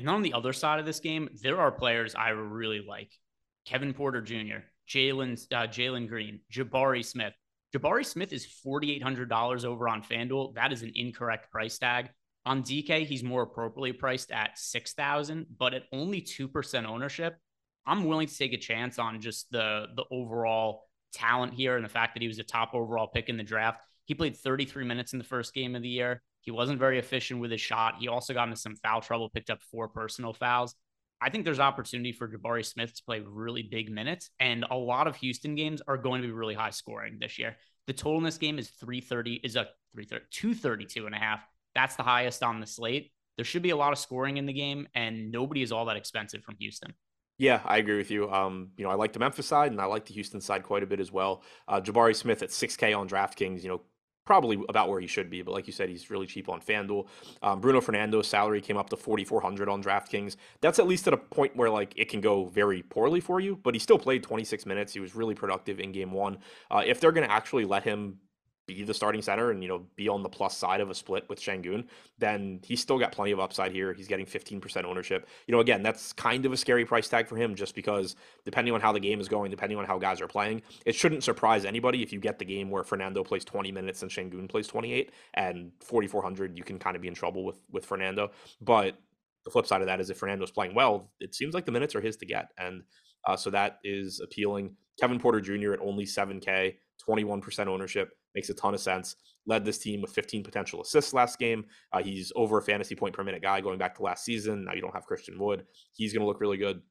[SPEAKER 3] And on the other side of this game, there are players I really like: Kevin Porter Jr., Jalen uh, Jalen Green, Jabari Smith. Jabari Smith is forty eight hundred dollars over on FanDuel. That is an incorrect price tag. On DK, he's more appropriately priced at six thousand, but at only two percent ownership, I'm willing to take a chance on just the the overall talent here and the fact that he was a top overall pick in the draft. He played 33 minutes in the first game of the year. He wasn't very efficient with his shot. He also got into some foul trouble, picked up four personal fouls. I think there's opportunity for Jabari Smith to play really big minutes, and a lot of Houston games are going to be really high scoring this year. The total in this game is 330, is a 330, 232 and a half. That's the highest on the slate. There should be a lot of scoring in the game, and nobody is all that expensive from Houston.
[SPEAKER 4] Yeah, I agree with you. Um, you know, I like the Memphis side and I like the Houston side quite a bit as well. Uh, Jabari Smith at 6K on DraftKings, you know, probably about where he should be. But like you said, he's really cheap on FanDuel. Um, Bruno Fernando's salary came up to 4,400 on DraftKings. That's at least at a point where like it can go very poorly for you. But he still played 26 minutes. He was really productive in Game One. Uh, if they're going to actually let him be the starting center and you know be on the plus side of a split with Sengun, then he's still got plenty of upside here. He's getting 15% ownership. You know, again, that's kind of a scary price tag for him just because depending on how the game is going, depending on how guys are playing, it shouldn't surprise anybody if you get the game where Fernando plays 20 minutes and Sengun plays 28 and 4400 you can kind of be in trouble with with Fernando. But the flip side of that is if Fernando's playing well, it seems like the minutes are his to get and uh, so that is appealing. Kevin Porter Jr. at only 7K, 21% ownership makes a ton of sense. Led this team with 15 potential assists last game. Uh, he's over a fantasy point per minute guy going back to last season. Now you don't have Christian Wood. He's going to look really good.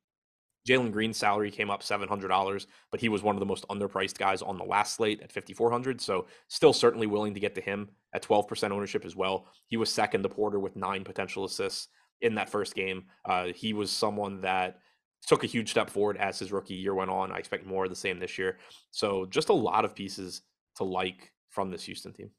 [SPEAKER 4] Jalen Green's salary came up $700, but he was one of the most underpriced guys on the last slate at 5400 So still certainly willing to get to him at 12% ownership as well. He was second to Porter with nine potential assists in that first game. Uh, he was someone that took a huge step forward as his rookie year went on. I expect more of the same this year. So just a lot of pieces to like from this Houston team.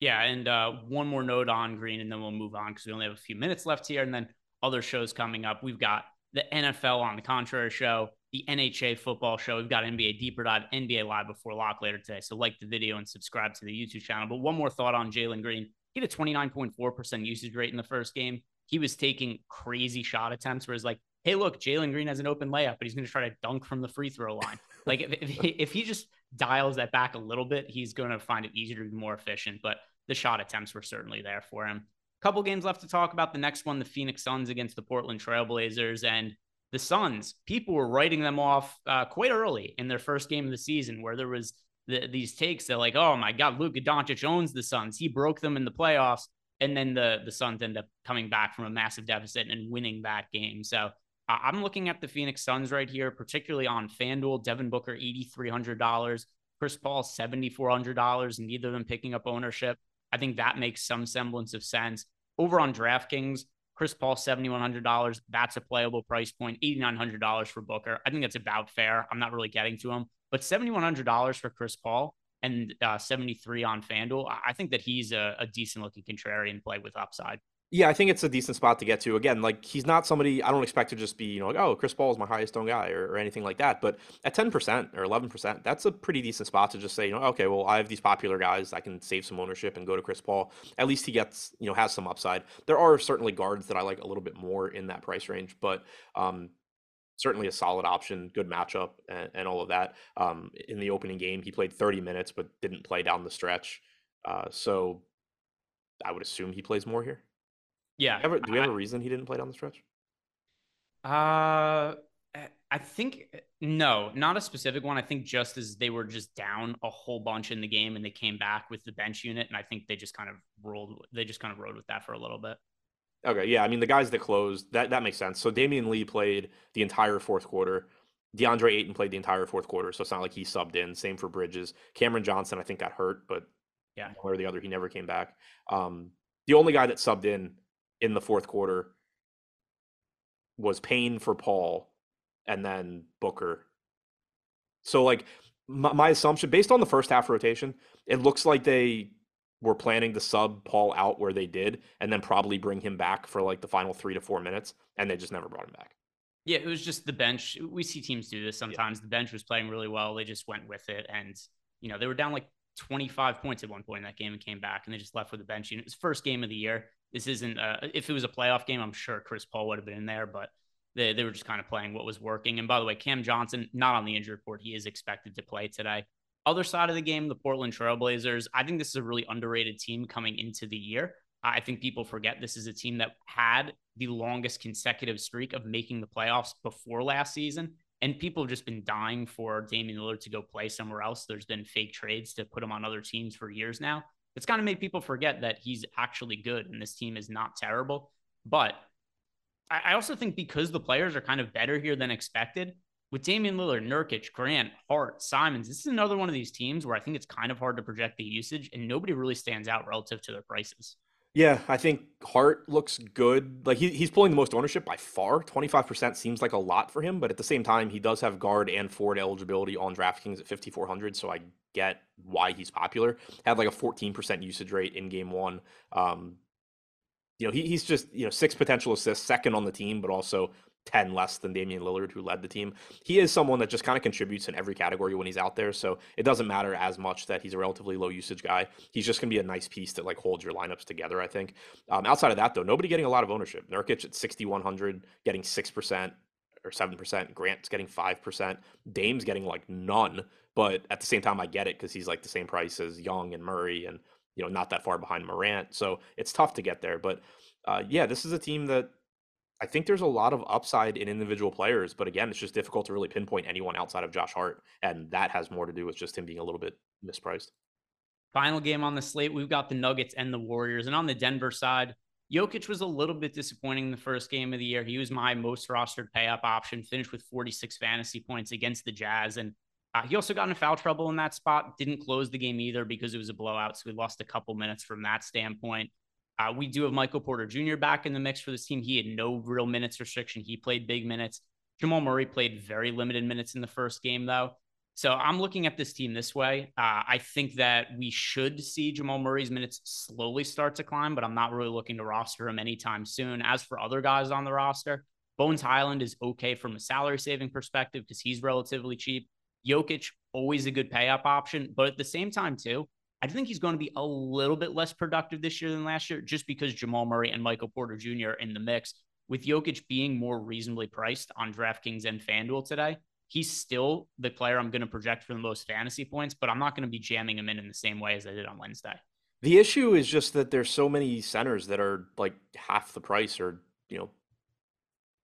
[SPEAKER 3] Yeah, and uh, one more note on Green, and then we'll move on because we only have a few minutes left here, and then other shows coming up. We've got the NFL on the contrary show, the NHA football show. We've got NBA Deeper Dive, NBA Live before lock later today. So like the video and subscribe to the YouTube channel. But one more thought on Jalen Green. He had a 29.4% usage rate in the first game. He was taking crazy shot attempts where it's like, hey, look, Jalen Green has an open layup, but he's going to try to dunk from the free throw line. like if, if, if he just dials that back a little bit, he's going to find it easier to be more efficient. But the shot attempts were certainly there for him. Couple games left to talk about. The next one, the Phoenix Suns against the Portland Trailblazers, and the Suns. People were writing them off uh, quite early in their first game of the season, where there was the, these takes that like, oh my God, Luka Doncic owns the Suns. He broke them in the playoffs, and then the the Suns end up coming back from a massive deficit and winning that game. So I'm looking at the Phoenix Suns right here, particularly on FanDuel. Devin Booker, $8,300. Chris Paul $7,400, neither of them picking up ownership. I think that makes some semblance of sense. Over on DraftKings, Chris Paul, $7,100. That's a playable price point. $8,900 for Booker. I think that's about fair. I'm not really getting to him, but $7,100 for Chris Paul and uh, 73 on FanDuel. I think that he's a, a decent looking contrarian play with upside.
[SPEAKER 4] Yeah, I think it's a decent spot to get to. Again, like he's not somebody I don't expect to just be, you know, like, oh, Chris Paul is my highest owned guy or, or anything like that. But at 10% or 11%, that's a pretty decent spot to just say, you know, okay, well, I have these popular guys. I can save some ownership and go to Chris Paul. At least he gets, you know, has some upside. There are certainly guards that I like a little bit more in that price range, but um, certainly a solid option, good matchup, and, and all of that. Um, in the opening game, he played 30 minutes, but didn't play down the stretch. Uh, so I would assume he plays more here.
[SPEAKER 3] Yeah.
[SPEAKER 4] Ever, do we have I, a reason he didn't play down the stretch?
[SPEAKER 3] Uh, eh, I think eh, no, not a specific one. I think just as they were just down a whole bunch in the game and they came back with the bench unit, and I think they just kind of rolled. They just kind of rode with that for a little bit.
[SPEAKER 4] Okay, yeah. I mean, the guys that closed that that makes sense. So Damion Lee played the entire fourth quarter. DeAndre Ayton played the entire fourth quarter, so it's not like he subbed in. Same for Bridges. Cameron Johnson, I think, got hurt, but
[SPEAKER 3] yeah,
[SPEAKER 4] one or the other, he never came back. Um, the only guy that subbed in in the fourth quarter was Payne for Paul and then Booker. So like my, my, assumption based on the first half rotation, it looks like they were planning to sub Paul out where they did and then probably bring him back for like the final 3 to 4 minutes and they just never brought him back.
[SPEAKER 3] Yeah, it was just the bench. We see teams do this sometimes. Yeah. The bench was playing really well. They just went with it and you know, they were down like 25 points at one point in that game and came back and they just left with the bench unit. It was first game of the year. This isn't uh, if it was a playoff game, I'm sure Chris Paul would have been in there, but they, they were just kind of playing what was working. And by the way, Cam Johnson, not on the injury report. He is expected to play today. Other side of the game, the Portland Trailblazers. I think this is a really underrated team coming into the year. I think people forget this is a team that had the longest consecutive streak of making the playoffs before last season. And people have just been dying for Damian Lillard to go play somewhere else. There's been fake trades to put him on other teams for years now it's kind of made people forget that he's actually good and this team is not terrible. But I also think because the players are kind of better here than expected, with Damian Lillard, Nurkic, Grant, Hart, Simons, this is another one of these teams where I think it's kind of hard to project the usage and nobody really stands out relative to their prices.
[SPEAKER 4] Yeah, I think Hart looks good. Like he, he's pulling the most ownership by far. 25% seems like a lot for him, but at the same time, he does have guard and forward eligibility on DraftKings at 5,400. So I get why he's popular. Had like a 14% usage rate in game one. Um, you know, he, he's just, you know, six potential assists, second on the team, but also 10 less than Damian Lillard, who led the team. He is someone that just kind of contributes in every category when he's out there. So it doesn't matter as much that he's a relatively low usage guy. He's just going to be a nice piece that like holds your lineups together, I think. Um, outside of that, though, nobody getting a lot of ownership. Nurkic at 6,100, getting 6% or 7%. Grant's getting 5%. Dame's getting like none. But at the same time, I get it because he's like the same price as Young and Murray and, you know, not that far behind Morant. So it's tough to get there. But uh, yeah, this is a team that I think there's a lot of upside in individual players, but again, it's just difficult to really pinpoint anyone outside of Josh Hart, and that has more to do with just him being a little bit mispriced.
[SPEAKER 3] Final game on the slate, we've got the Nuggets and the Warriors, and on the Denver side, Jokic was a little bit disappointing in the first game of the year. He was my most rostered pay up option, finished with 46 fantasy points against the Jazz, and uh, he also got into foul trouble in that spot. Didn't close the game either because it was a blowout, so we lost a couple minutes from that standpoint. Uh, we do have Michael Porter Jr. back in the mix for this team. He had no real minutes restriction. He played big minutes. Jamal Murray played very limited minutes in the first game, though. So I'm looking at this team this way. Uh, I think that we should see Jamal Murray's minutes slowly start to climb, but I'm not really looking to roster him anytime soon. As for other guys on the roster, Bones Hyland is okay from a salary saving perspective because he's relatively cheap. Jokic, always a good pay up option, but at the same time, too, I think he's going to be a little bit less productive this year than last year, just because Jamal Murray and Michael Porter Jr. are in the mix. With Jokic being more reasonably priced on DraftKings and FanDuel today, he's still the player I'm going to project for the most fantasy points, but I'm not going to be jamming him in in the same way as I did on Wednesday.
[SPEAKER 4] The issue is just that there's so many centers that are like half the price or, you know,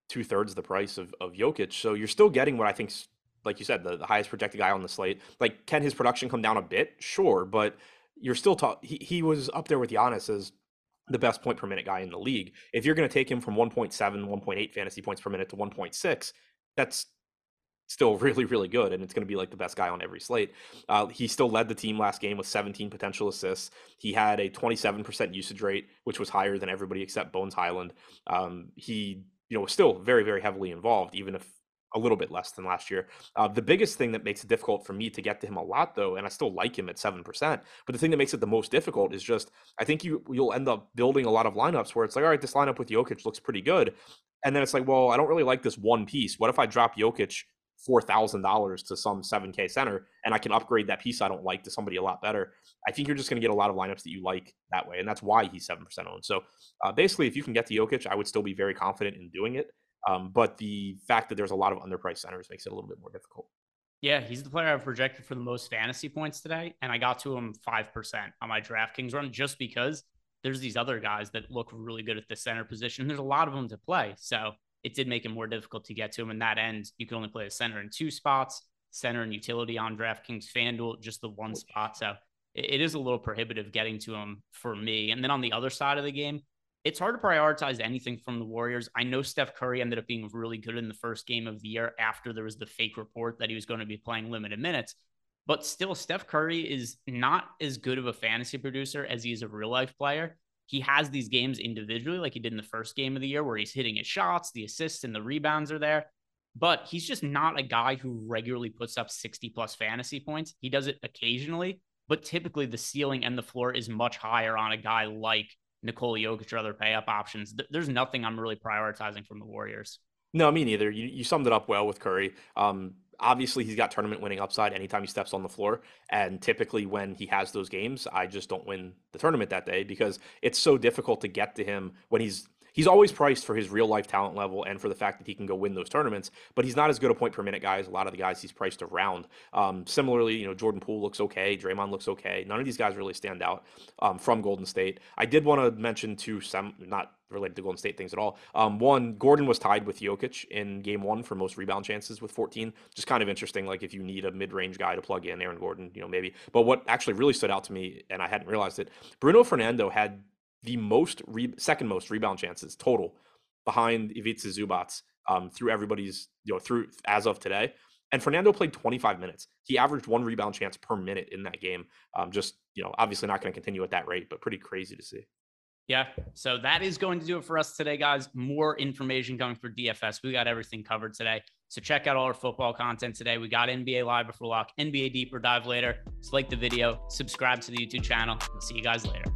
[SPEAKER 4] two thirds the price of, of Jokic. So you're still getting what I think like you said, the, the highest projected guy on the slate. Like, can his production come down a bit? Sure, but you're still talking. He, he was up there with Giannis as the best point per minute guy in the league. If you're going to take him from 1.7, 1.8 fantasy points per minute to 1.6, that's still really, really good, and it's going to be like the best guy on every slate. Uh, he still led the team last game with 17 potential assists. He had a 27% usage rate, which was higher than everybody except Bones Hyland. Um, he, you know, was still very, very heavily involved, even if a little bit less than last year. Uh, the biggest thing that makes it difficult for me to get to him a lot, though, and I still like him at seven percent, but the thing that makes it the most difficult is just I think you you'll end up building a lot of lineups where it's like, all right, this lineup with Jokic looks pretty good, and then it's like, well, I don't really like this one piece. What if I drop Jokic four thousand dollars to some seven K center, and I can upgrade that piece I don't like to somebody a lot better. I think you're just going to get a lot of lineups that you like that way, and that's why he's seven percent owned. So uh, basically, if you can get to Jokic, I would still be very confident in doing it. Um, but the fact that there's a lot of underpriced centers makes it a little bit more difficult.
[SPEAKER 3] Yeah, he's the player I've projected for the most fantasy points today, and I got to him five percent on my DraftKings run just because there's these other guys that look really good at the center position. There's a lot of them to play, so it did make it more difficult to get to him. And that end, you can only play a center in two spots, center and utility on DraftKings FanDuel, just the one spot. So it, it is a little prohibitive getting to him for me. And then on the other side of the game, it's hard to prioritize anything from the Warriors. I know Steph Curry ended up being really good in the first game of the year after there was the fake report that he was going to be playing limited minutes. But still, Steph Curry is not as good of a fantasy producer as he is a real life player he has these games individually, like he did in the first game of the year, where he's hitting his shots, the assists and the rebounds are there. But he's just not a guy who regularly puts up 60 plus fantasy points. He does it occasionally, but typically the ceiling and the floor is much higher on a guy like Nikola Jokic or other pay up options. There's nothing I'm really prioritizing from the Warriors.
[SPEAKER 4] No, me neither. You, you summed it up well with Curry. Um, obviously he's got tournament winning upside anytime he steps on the floor. And typically when he has those games, I just don't win the tournament that day because it's so difficult to get to him when he's he's always priced for his real life talent level and for the fact that he can go win those tournaments. But he's not as good a point per minute guy as a lot of the guys he's priced around. Um, similarly, you know, Jordan Poole looks okay, Draymond looks okay. None of these guys really stand out um, from Golden State. I did want to mention two some not related to Golden State things at all. Um, one, Gordon was tied with Jokic in game one for most rebound chances with 14. Just kind of interesting. Like if you need a mid range guy to plug in, Aaron Gordon, you know, maybe. But what actually really stood out to me, and I hadn't realized it, Bruno Fernando had the most re- second most rebound chances total behind Ivica Zubac um, through everybody's you know through as of today. And Fernando played 25 minutes. He averaged one rebound chance per minute in that game. Um, just you know, obviously not going to continue at that rate, but pretty crazy to see.
[SPEAKER 3] Yeah. So that is going to do it for us today, guys. More information coming for DFS. We got everything covered today. So check out all our football content today. We got NBA Live before lock, NBA Deeper Dive later. Just like the video, subscribe to the YouTube channel. We'll see you guys later.